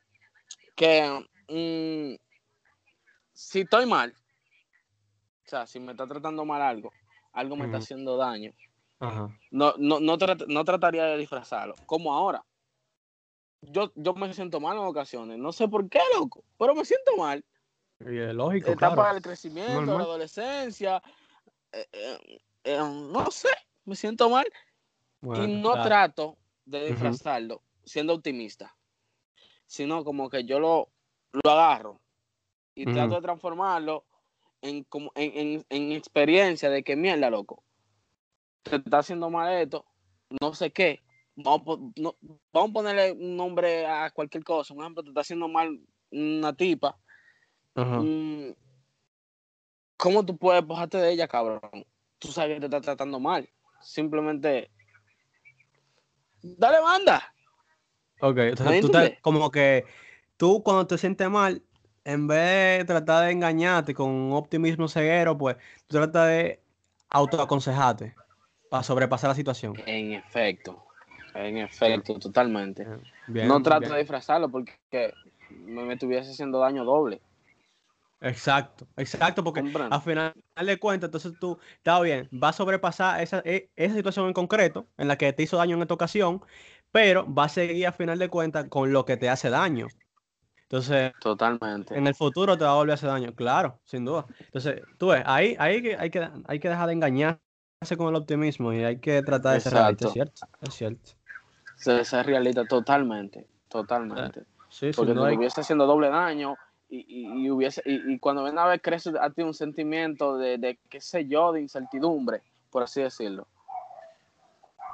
que mm, si estoy mal, o sea, si me está tratando mal algo, algo me está haciendo daño, Ajá. no, no, no, trat- no trataría de disfrazarlo, como ahora. Yo, yo me siento mal en ocasiones, no sé por qué, loco, pero me siento mal. Y es lógico, Etapa claro. del crecimiento, Normal. la adolescencia, eh, eh, eh, no sé, me siento mal y no claro. trato de disfrazarlo siendo optimista, sino como que yo lo, lo agarro y trato de transformarlo en, como, en, en, en experiencia de que mierda, loco, te está haciendo mal esto, no sé qué, vamos, no- vamos a ponerle un nombre a cualquier cosa, un ejemplo, te está haciendo mal una tipa, Ajá. mm, ¿cómo tú puedes bajarte de ella, cabrón? Tú sabes que te está tratando mal, simplemente dale banda. Ok, ¿Me entonces tú te- como que tú cuando te sientes mal, en vez de tratar de engañarte con un optimismo ceguero, pues tú tratas de autoaconsejarte para sobrepasar la situación. En efecto, en efecto, totalmente. Bien, no trato bien. de disfrazarlo porque me, estuviese haciendo daño doble. Exacto, exacto, porque al final de cuentas, entonces tú, está bien, vas a sobrepasar esa, e- esa situación en concreto, en la que te hizo daño en esta ocasión, pero va a seguir a final de cuentas con lo que te hace daño. Entonces, Totalmente. en el futuro te va a volver a hacer daño, claro, sin duda. Entonces, tú ves, ahí, ahí hay, que, hay que dejar de engañarse con el optimismo y hay que tratar de ser realista, es cierto, es cierto. Se, se realista totalmente, totalmente. Sí, Porque te hay- hubiese haciendo doble daño y, y- y hubiese y, y cuando ven a ver crece a ti un sentimiento de, de qué sé yo, de incertidumbre, por así decirlo.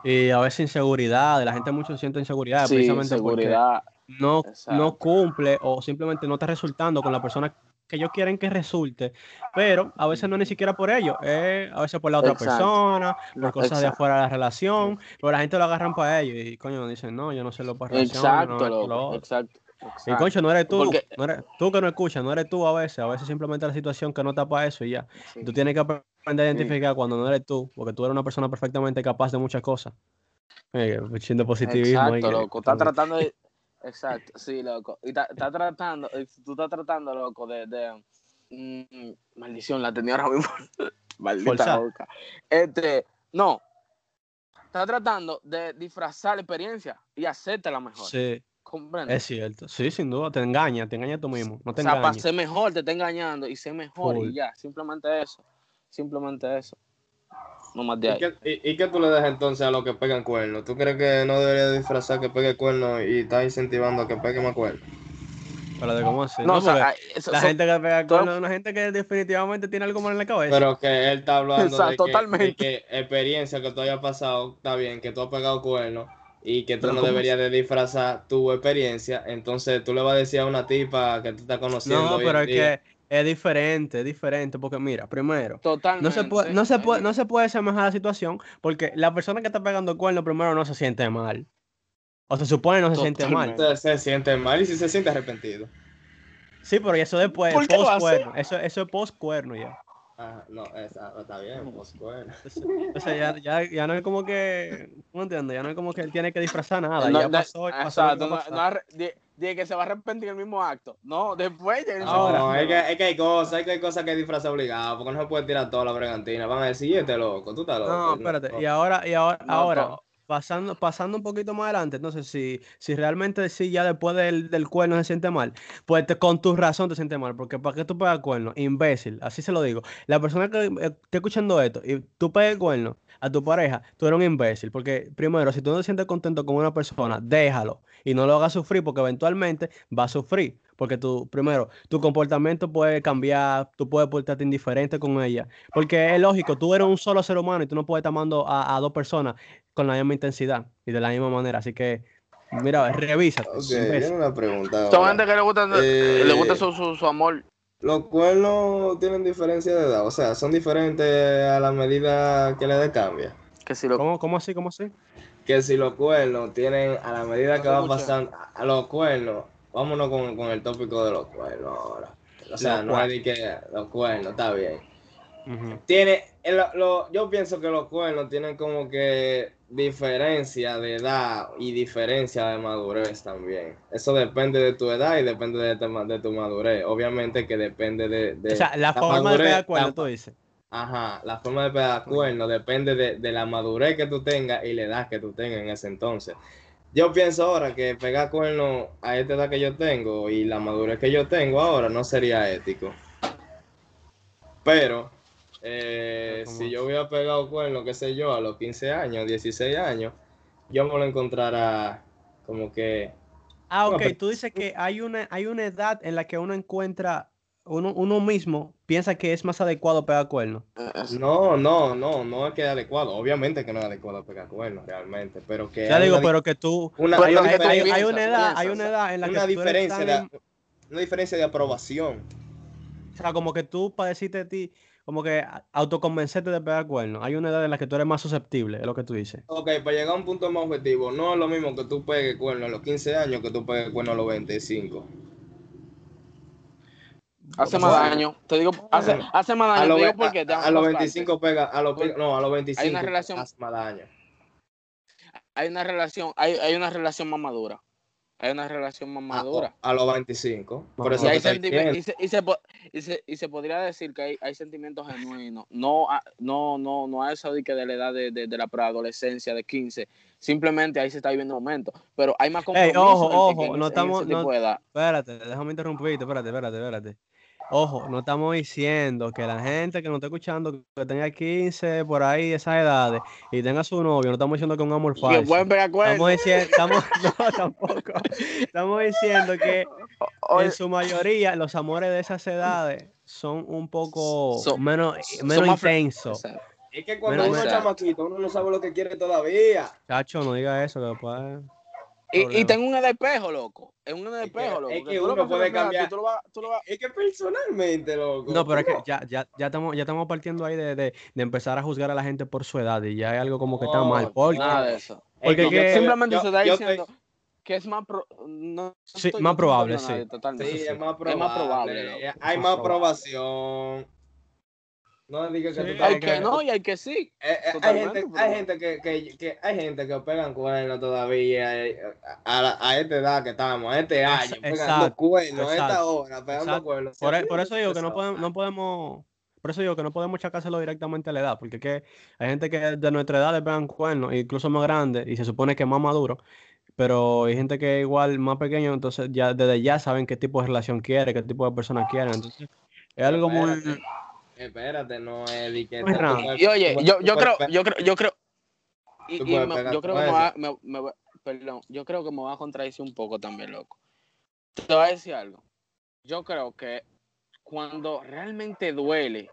Y a veces inseguridad, la gente mucho siente inseguridad Sí, precisamente porque seguridad. no, no Exacto. cumple o simplemente no está resultando con la persona que ellos quieren que resulte, pero a veces no ni siquiera por ello, es a veces por la otra Exacto. persona, por cosas de afuera de la relación, pero la gente lo agarran para ellos y coño dicen, no, yo no sé lo para relación, no Exacto, esto, lo loco, otro". exacto. Y concho, no eres tú, Porque- no eres, tú que no escuchas, no eres tú a veces, a veces simplemente la situación que no está para eso y ya. Sí. Tú tienes que aprender a Sí. identificar cuando no eres tú, porque tú eres una persona perfectamente capaz de muchas cosas. Eh, siendo positivismo. ahí Exacto, que- loco. Está tratando de. <laughs> Exacto, sí, loco. Y está, está tratando, tú estás tratando, loco, de. de mm, maldición, la tenía ahora mismo. <laughs> Maldita loca. Este, no. Está tratando de disfrazar la experiencia y hacértela mejor. Sí, ¿Comprendes? es cierto. Sí, sin duda, te engaña, te engaña tú mismo, no o te sea, para ser mejor te está engañando y ser mejor Full. y ya. Simplemente eso. Simplemente eso. No más de ¿Y ahí. qué, y- y qué tú le das entonces a los que pegan cuernos? ¿Tú crees que no debería disfrazar que pegue cuernos y estás incentivando a que pegue más cuernos? Pero de cómo así, No, ¿no? o sea, ah, eso- la eso- gente que pega todo- cuernos es una gente que definitivamente tiene algo mal en la cabeza. Pero que él está hablando <laughs> Exacto, de, que, totalmente. de que experiencia que tú hayas pasado, está bien, que tú has pegado cuernos y que tú no ¿cómo deberías de disfrazar tu experiencia. Entonces tú le vas a decir a una tipa que tú estás conociendo no, pero es día, que es diferente, es diferente, porque mira, primero, Totalmente. no se puede, no se puede, no se puede semejar la situación, porque la persona que está pegando cuernos primero no se siente mal. O se supone no se siente mal. Se, siente mal y si se siente arrepentido. Sí, pero eso después, cuerno. Eso, eso es post cuerno ya. Ah, no, está, está bien, pues bueno. Entonces, entonces ya, ya, ya no es como que, ¿cómo entiendes? Ya no es como que él tiene que disfrazar nada. No, ya no, pasó, y pasó lo que exacto, va a no, no de, de que se va a arrepentir el mismo acto. No, después ya Ahora. No, es que, es que hay cosas, es que hay cosas que disfrazar obligado, porque no se puede tirar toda la bregantina. Van a decir, "Y este loco, tú estás loco. No, espérate. Y ahora, y ahora, No, ahora. Pasando, pasando un poquito más adelante, entonces, si, si realmente sí ya después del, del cuerno se siente mal, pues te- con tu razón te sientes mal, porque ¿para qué tú pegas cuerno? Imbécil, así se lo digo. La persona que eh, esté escuchando esto y tú pegas cuerno a tu pareja, tú eres un imbécil, porque primero, si tú no te sientes contento con una persona, déjalo y no lo hagas sufrir, porque eventualmente va a sufrir. Porque tú, primero, tu comportamiento puede cambiar, tú puedes portarte indiferente con ella. Porque es lógico, tú eres un solo ser humano y tú no puedes estar amando a dos personas con la misma intensidad y de la misma manera. Así que, mira, revisa. Ok, tengo una pregunta. Son gente que le gusta, Eh, le gusta su, su, su amor. Los cuernos tienen diferencia de edad, o sea, son diferentes a la medida que le dé cambia. Que si lo ¿Cómo, ¿Cómo así? ¿Cómo así? Que si los cuernos tienen, a la medida No que va pasando, a los cuernos, vámonos con, con el tópico de los cuernos ahora. O sea, Los no es de que los cuernos, está bien. Tiene, el- lo- yo pienso que los cuernos tienen como que diferencia de edad y diferencia de madurez también. Eso depende de tu edad y depende de, tu de tu madurez. Obviamente que depende de... de O sea, la forma de pegar cuerno, la- tú dices. Ajá, la forma de pegar cuerno depende de, de la madurez que tú tengas y la edad que tú tengas en ese entonces. Yo pienso ahora que pegar cuerno a esta edad que yo tengo y la madurez que yo tengo ahora no sería ético. Pero, eh, si yo hubiera pegado cuerno, qué sé yo, a los 15 años, 16 años, yo me lo encontrara como que... Ah, ok, tú dices que hay una, hay una edad en la que uno encuentra, uno, uno mismo piensa que es más adecuado pegar cuerno. No, no, no, no es que es adecuado. Obviamente que no es adecuado pegar cuerno realmente, pero que... Ya digo, una di- pero que tú, una- hay una hay, diferencia- hay una edad, hay una edad en la que una tú eres diferencia tan de, una diferencia de aprobación. o sea, como que tú para decirte a ti, como que a- autoconvencerte de pegar cuerno. Hay una edad en la que tú eres más susceptible, es lo que tú dices. Ok, para llegar a un punto más objetivo, no es lo mismo que tú pegues cuerno a los 15 años que tú pegues cuerno a los 25. Hace más daño. Te digo, hace, hace más A daño. los, Te digo ve- porque a, a los 25 pega, a los, no, a los 25 relación- hace más daño. hay una relación, hay, hay una relación más madura. Hay una relación más A, madura. a los 25. Por eso Y, hay y, se, y, se, y, se, y se podría decir que hay, hay sentimientos genuinos, no a, no, no, no a eso de que de la edad de, de, de la preadolescencia de 15, simplemente ahí se está viviendo un momento, pero hay más Ey, compromiso ojo, en- ojo, no en estamos- no-. Espérate, déjame interrumpirte, espérate, espérate, espérate. Ojo, no estamos diciendo que la gente que nos está escuchando, que tenga 15 por ahí, esas edades, y tenga su novio, no estamos diciendo que es un amor falso. Estamos diciendo, estamos, <laughs> no, <laughs> tampoco. Estamos diciendo que en su mayoría los amores de esas edades son un poco Son- menos, menos intensos. Es que cuando Menos- uno es chamaquito, uno no sabe lo que quiere todavía. Chacho, no diga eso, que después... Y, y tengo un espejo, loco. Es un espejo, loco. es que lo uno ves puede cambiar. tú lo vas- tú lo vas- Es que personalmente, loco. No, pero es que ya, ya, ya estamos, ya estamos partiendo ahí de, de, de empezar a juzgar a la gente por su edad y ya es algo como que está mal. Porque, Nada de eso. porque Es que que- yo- Simplemente yo- se está diciendo estoy- que es más pro- no Sí, más probable, a nadie, sí. totalmente. Sí, es más Es probable. más probable, loco. Hay Más aprobación. No digas que Sí, tú Hay que no y hay que sí. Eh, eh, hay gente, pero- hay gente que, que, que hay gente que pegan cuernos todavía eh, a, la- a esta edad que estamos, a este año, pegando exacto, cuernos, a esta hora, pegando exacto. cuernos. por, e- Sí, por eso digo que no podemos, no podemos, por eso digo que no podemos achacárselo directamente a la edad, porque que hay gente que de nuestra edad le pegan cuernos, incluso más grande, y se supone que es más maduro, pero hay gente que es igual más pequeño, entonces ya desde ya saben qué tipo de relación quiere, qué tipo de persona quieren, entonces es algo muy... Espérate, no es de que tú puedes- Y oye, tú yo, yo creo, yo creo, yo creo, y, me- yo creo que me va, me, me va- perdón, yo creo que me va a contradecir un poco también, loco. Te voy a decir algo. Yo creo que cuando realmente duele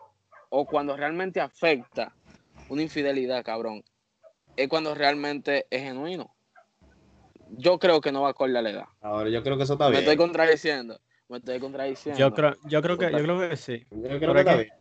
o cuando realmente afecta una infidelidad, cabrón, es cuando realmente es genuino. Yo creo que no va a acorde a la edad. Ahora, yo creo que eso está Me bien. estoy contradiciendo. Me estoy contradiciendo. Yo creo, yo creo que, yo creo que sí. Yo creo que es está bien.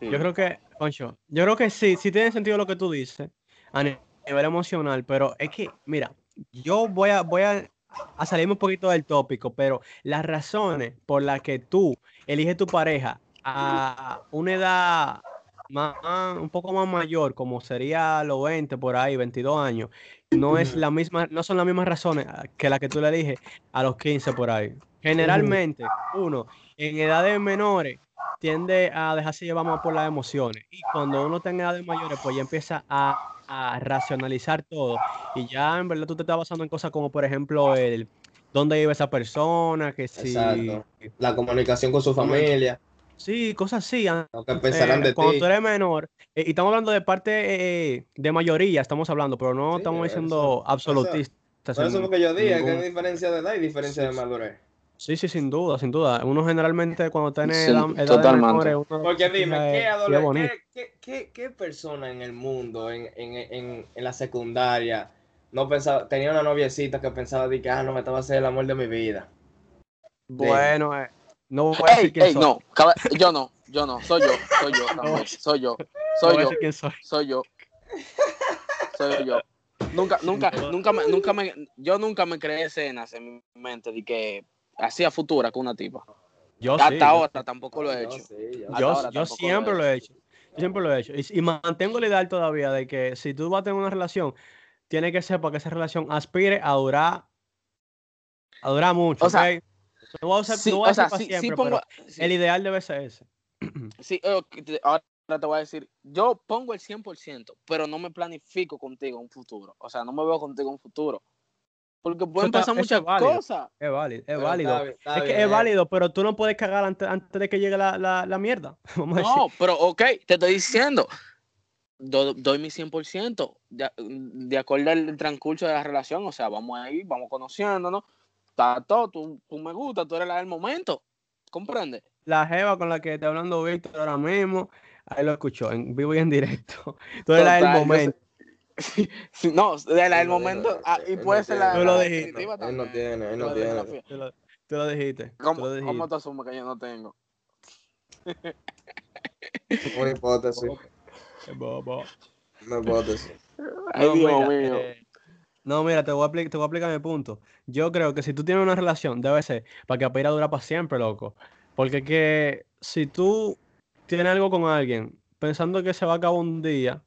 Sí. Yo creo que, Concho, yo creo que sí, sí tiene sentido lo que tú dices a ni- nivel emocional, pero es que, mira, yo voy a, voy a, a salirme un poquito del tópico, pero las razones por las que tú eliges tu pareja a una edad más, un poco más mayor, como sería los 20 por ahí, 22 años, no es la misma, no son las mismas razones que las que tú le eliges a los 15 por ahí. Generalmente, uno, en edades menores, tiende a dejarse llevar más por las emociones. Y cuando uno está en edades mayores, pues ya empieza a, a racionalizar todo. Y ya en verdad tú te estás basando en cosas como, por ejemplo, el dónde vive esa persona, que si... Exacto. La comunicación con su familia, Sí, cosas así. lo que pensarán eh, de cuando ti. tú eres menor, eh, y estamos hablando de parte eh, de mayoría, estamos hablando, pero no Sí, estamos eso- diciendo eso- absolutistas. Por eso en fue que yo dije que ningún- hay diferencia de edad y diferencia de madurez. Sí, sí, sin duda, sin duda. Uno generalmente cuando tiene Sí, edad, edades totalmente. menores, Porque dime, ¿qué, qué, qué, qué, qué persona en el mundo, en, en, en, en la secundaria, no pensaba, tenía una noviecita que pensaba de que, ah, no, me estaba a hacer el amor de mi vida? Bueno, eh, no voy a decir Ey, quién ey, soy. no, yo no, yo no, soy yo, soy yo <laughs> también, soy yo, soy yo, soy. soy yo, soy yo. Nunca, nunca, nunca me, nunca me, yo nunca me creé escenas en mi mente de que hacía futura con una tipa. Yo Hasta sí, ahora tampoco lo he hecho. yo- Yo, yo lo siempre he lo he hecho. siempre lo he hecho. Y, y mantengo la ideal todavía de que si tú vas a tener una relación, tiene que ser para que esa relación aspire a durar, a durar mucho. O sea, ¿ok? no voy a usar, Sí, no voy a o sea, decir para sí, sí siempre, pongo, pero sí, el ideal debe ser ese. <clears throat> sí, ahora te voy a decir, yo pongo el 100%, pero no me planifico contigo un futuro. O sea, no me veo contigo un futuro. Porque pueden está- pasar es muchas válido. cosas. Es válido, es Pero válido. está bien, está es que bien, es eh. válido, pero tú no puedes cagar antes, antes de que llegue la, la, la mierda. <laughs> Vamos a decir. No, pero ok, te estoy diciendo, do- doy mi 100% de, de acuerdo al transcurso de la relación. O sea, vamos ahí, vamos conociéndonos. Está todo, tú, tú me gusta, tú eres la del momento. ¿Comprende? La jeva con la que está hablando Víctor ahora mismo, ahí lo escuchó, en vivo y en directo. <laughs> Tú eres la del Total, yo sé- momento. Sí, no, de la del No, no, momento, no, ah, y puede no ser la, tiene, Tú lo la dijiste. definitiva Él no tiene, él no La tiene. Tú lo, dijiste. ¿Cómo, lo dijiste. ¿Cómo tú asumes que yo no tengo? <laughs> Una hipótesis. Bobo. Una hipótesis. Ay, No, Dios mira, mío. eh, no, mira, te voy, a apli- te voy a explicar mi punto. Yo creo que si tú tienes una relación, debe ser para que aspire a durar para siempre, loco. Porque que si tú tienes algo con alguien pensando que se va a acabar un día,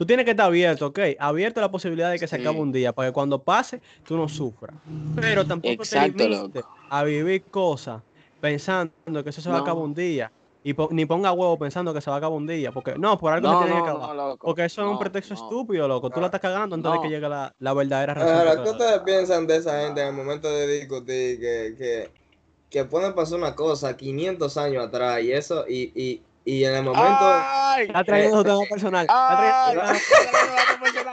tú tienes que estar abierto, ¿ok? Abierto a la posibilidad de que se acabe un día, para que cuando pase, tú no sufras. Pero tampoco Exacto, te limites loco. a vivir cosas pensando que eso se va a acabar un día. Y po- ni ponga huevo pensando que se va a acabar un día, porque no, por algo se No, tiene que acabar. loco. Porque eso es un pretexto no. estúpido, loco. Tú la estás cagando antes de que llegue la, la verdadera razón. Ahora, ¿qué te- ustedes piensan de esa gente en el momento de discutir que, que, que pueden pasar una cosa 500 años atrás y eso, y, y, y en el momento... ¡Ay! Está trayendo su tema personal. ¡Ay! está trayendo-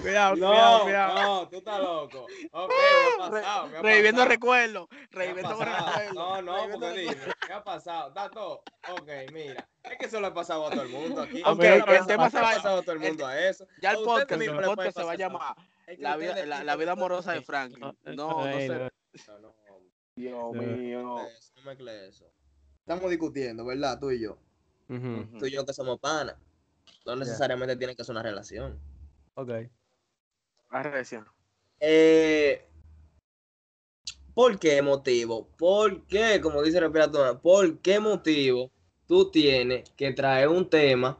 Cuidado, No, cuidado, cuidado. no, tú estás loco. Ok, me ha pasado, me ha Reviviendo recuerdos. Me Reviviendo recuerdos. No, no, porque dime. ¿qué ha pasado? Está todo. Ok, mira. Es que eso le ha pasado a todo el mundo aquí. Ok, Le ha el pasado- tema se pasado a todo el el- mundo a eso. Ya el podcast, el podcast se va a llamar La vida, la, vida amorosa de Franklin. No, No, sé. no. No, Dios mío. no, no mezcle eso. Estamos discutiendo, ¿verdad? Tú y yo. Tú y yo que somos panas. No necesariamente tiene que ser una relación. Ok. Arrecia. Eh, ¿Por qué motivo? ¿Por qué, como dice Respiratona, por qué motivo tú tienes que traer un tema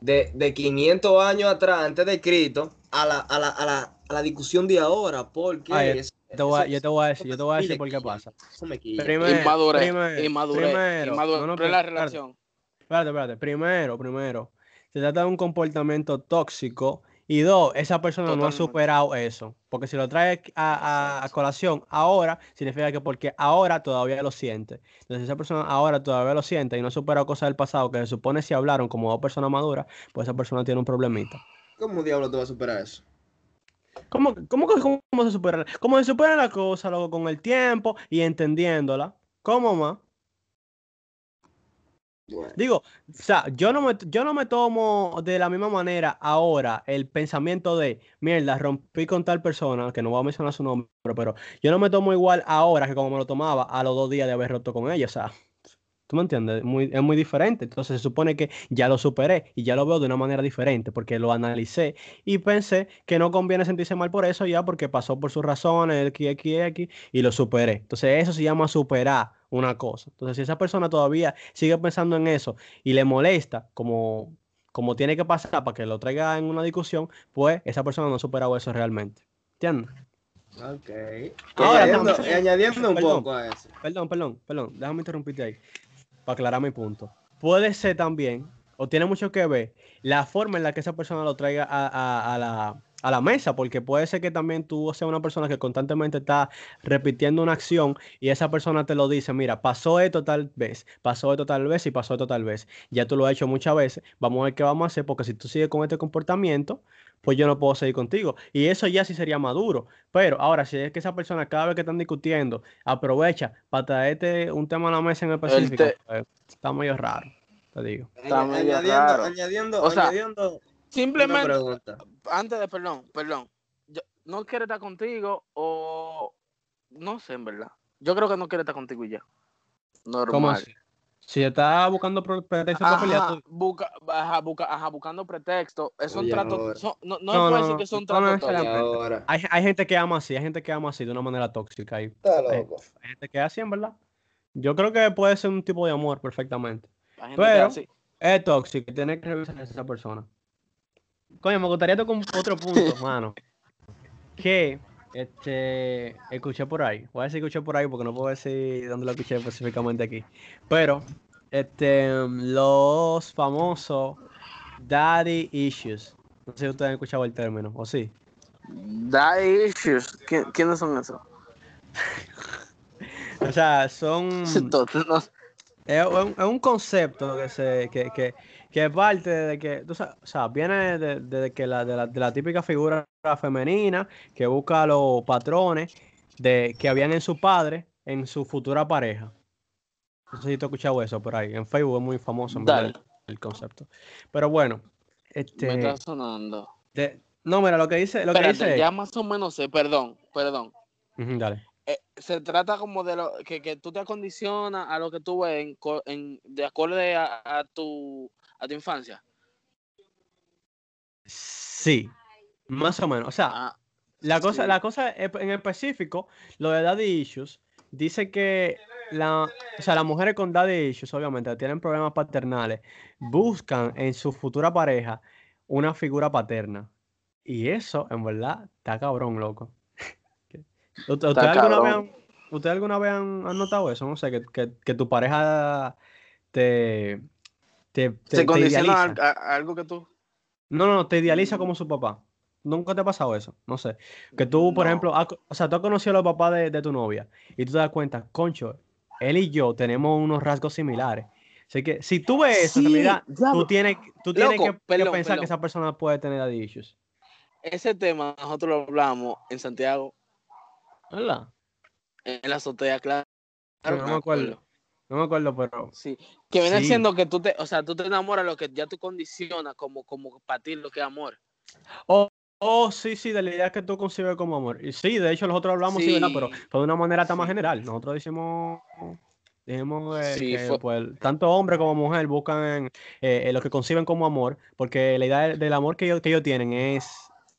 de, de 500 años atrás, antes de Cristo, a la, a la, a la, a la discusión de ahora? ¿Por qué? Ah, yo Te voy a- eso- yo te voy a eso decir, yo te voy a decir por qué pasa. Primero, Inmadurez. primero, Inmadurez. primero. Inmadurez No, no, la relación. Espérate, espérate. Primero, primero, se trata de un comportamiento tóxico. Y dos, esa persona no ha superado eso. Porque si lo trae a, a- a colación ahora, significa que porque ahora todavía lo siente. Entonces, si esa persona ahora todavía lo siente y no ha superado cosas del pasado que se supone si hablaron como dos personas maduras, pues esa persona tiene un problemita. ¿Cómo diablo tú vas a superar eso? ¿Cómo, cómo, cómo, se supera? ¿Cómo se supera la cosa, luego con el tiempo y entendiéndola? ¿Cómo más? Bueno, Digo, o sea, yo no me, yo no me tomo de la misma manera ahora el pensamiento de, mierda, rompí con tal persona, que no voy a mencionar su nombre, pero yo no me tomo igual ahora que como me lo tomaba a los dos días de haber roto con ella, o sea, ¿tú me entiendes? Muy, es muy diferente, entonces se supone que ya lo superé y ya lo veo de una manera diferente porque lo analicé y pensé que no conviene sentirse mal por eso ya porque pasó por sus razones, X, X, X, y lo superé. Entonces eso se llama superar una cosa. Entonces si esa persona todavía sigue pensando en eso y le molesta como, como tiene que pasar para que lo traiga en una discusión, pues esa persona no ha superado eso realmente. ¿Entiendes? ok. Ahora añadiendo, un Perdón. poco a eso. Perdón, perdón, perdón, déjame interrumpirte ahí para aclarar mi punto. Puede ser también, o tiene mucho que ver, la forma en la que esa persona lo traiga a, a- a la, a la mesa, porque puede ser que también tú seas una persona que constantemente está repitiendo una acción y esa persona te lo dice, mira, pasó esto tal vez, pasó esto tal vez y pasó esto tal vez. Ya tú lo has hecho muchas veces, vamos a ver qué vamos a hacer, porque si tú sigues con este comportamiento, pues yo no puedo seguir contigo. Y eso ya sí sería maduro. Pero ahora, si es que esa persona cada vez que están discutiendo aprovecha para traerte un tema a la mesa en específico, te- pues, está medio raro, te digo. Está Añ- medio añadiendo, raro. añadiendo, O sea, añadiendo una Simplemente, pregunta. antes de, perdón, perdón. Yo, no quiere estar contigo o. No sé, en verdad. Yo creo que no quiere estar contigo y ya. Normal. ¿Cómo así? Si está buscando pro- pretexto para pelear, busca, ajá, busca- ajá, buscando pretexto. Es un trato. son- no, No, no, no puede no, decir que son no, no tratos tóxicos. hay, hay gente que ama así, hay gente que ama así de una manera tóxica. Y Está hay, loco. hay gente que es así, en verdad. Yo creo que puede ser un tipo de amor perfectamente. Pero- es tóxico y tienes que revisar a esa persona. Coño, me gustaría tocar otro punto, <laughs> mano. Que este escuché por ahí. Voy a decir escuché por ahí porque no puedo decir dónde lo escuché específicamente aquí. Pero, este, los famosos daddy issues. No sé si ustedes han escuchado el término, o sí. Daddy issues. ¿Qui- ¿Quiénes son esos? <laughs> O sea, son. <laughs> Es un concepto que se que, que, que parte de que tú sabes, o sea, viene de, de que la, de, la, de la típica figura femenina que busca los patrones de que habían en su padre en su futura pareja. No sé si tú has escuchado eso por ahí. En Facebook es muy famoso Dale. el, el concepto. Pero bueno, me este está sonando. de- no, mira, lo que dice, lo que dice ya más o menos sé, perdón, perdón. Dale. Eh, se trata como de lo que, que tú te acondicionas a lo que tú ves en, en- de acuerdo a, a tu a tu infancia. Sí, más o menos. O sea, Ah, La cosa, Sí. la cosa espe- en específico, lo de daddy issues, dice que la, o sea, las mujeres con daddy issues, obviamente, tienen problemas paternales, buscan en su futura pareja una figura paterna. Y eso, en verdad, está cabrón, loco. ¿Usted- ¿Ustedes alguna, vez han- ¿Ustedes alguna vez han, han notado eso? No sé, que, que- que tu pareja te, te, te- se condiciona a, idealiza. a- a algo que tú. No, no, no, te idealiza como su papá. ¿Nunca te ha pasado eso? No sé. Que tú, por No. ejemplo, has o sea, tú has conocido a los papás de, de tu novia y tú te das cuenta, concho, él y yo tenemos unos rasgos similares. Así que si tú ves eso, en realidad, tú tienes, tú tienes Loco, que, pensar que esa persona puede tener issues. Ese tema nosotros lo hablamos en Santiago, ¿Verdad? en la azotea, claro. No, no me acuerdo. No me acuerdo, pero Sí, que viene Sí. siendo que tú te, o sea, tú te enamoras de lo que ya tú condicionas como, como para ti lo que es amor. Oh, sí, sí, de la idea que tú concibes como amor. Y sí, de hecho, nosotros hablamos, sí, ¿verdad? Pero de una manera tan más general. Nosotros decimos, dijimos eh, Sí, que fue- pues, tanto hombre como mujer buscan eh, eh, lo que conciben como amor, porque la idea del, del amor que ellos, que ellos tienen es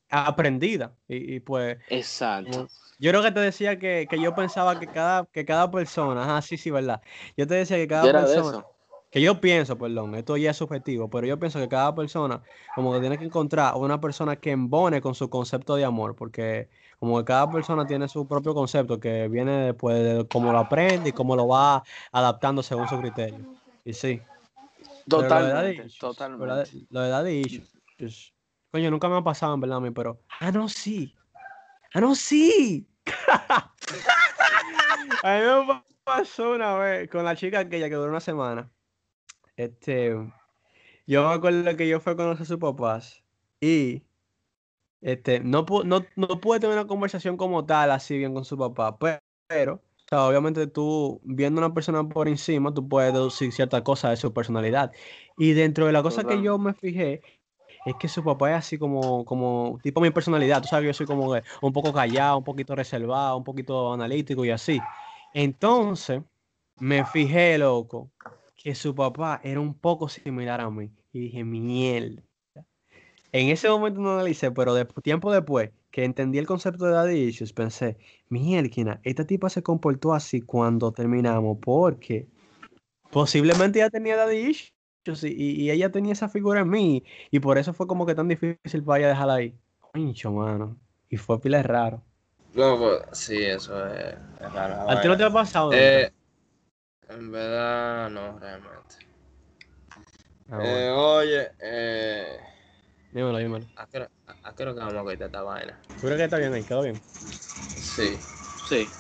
aprendida. Y, y, pues, Exacto. como- yo creo que te decía que, que yo pensaba que cada, que cada persona, ah, sí, sí, ¿verdad? Yo te decía que cada persona, que yo pienso, perdón, esto ya es subjetivo, pero yo pienso que cada persona como que tiene que encontrar una persona que embone con su concepto de amor, porque como que cada persona tiene su propio concepto que viene después de cómo lo aprende y cómo lo va adaptando según su criterio. Y sí. pero lo Totalmente, totalmente. Lo de, lo de daddy issues, coño, nunca me ha pasado en verdad a mí, pero, ah, no, sí. Ah, no, sí. <laughs> a mí me pasó una vez con la chica aquella que duró una semana. Este, yo me acuerdo que yo fui a conocer a sus papás y este, no, pu- no, no pude tener una conversación como tal, así bien con su papá, pe- pero, o sea, obviamente tú viendo a una persona por encima, tú puedes deducir ciertas cosas de su personalidad. Y dentro de la cosa que yo me fijé, es que su papá es así como, como tipo mi personalidad. Tú sabes que yo soy como un poco callado, un poquito reservado, un poquito analítico y así. Entonces, me fijé, loco, que su papá era un poco similar a mí. Y dije, mierda. En ese momento no analicé, pero de, tiempo después que entendí el concepto de daddy issues, pensé, mierda, esta tipa se comportó así cuando terminamos, porque posiblemente ella tenía daddy y, y- y ella tenía esa figura en mí, y por eso fue como que tan difícil para ella dejarla ahí. Pincho, mano. Y fue pila raro. No, pues, sí, eso es, es raro. ¿A ti no te ha pasado? Eh, en verdad, no, realmente. Ah, Eh, oye, eh, Dímelo, dímelo. ¿a qué hora- a- a qué hora que vamos a quitar esta vaina? ¿Tú crees que está bien ahí? ¿Quedó bien? Sí. Sí.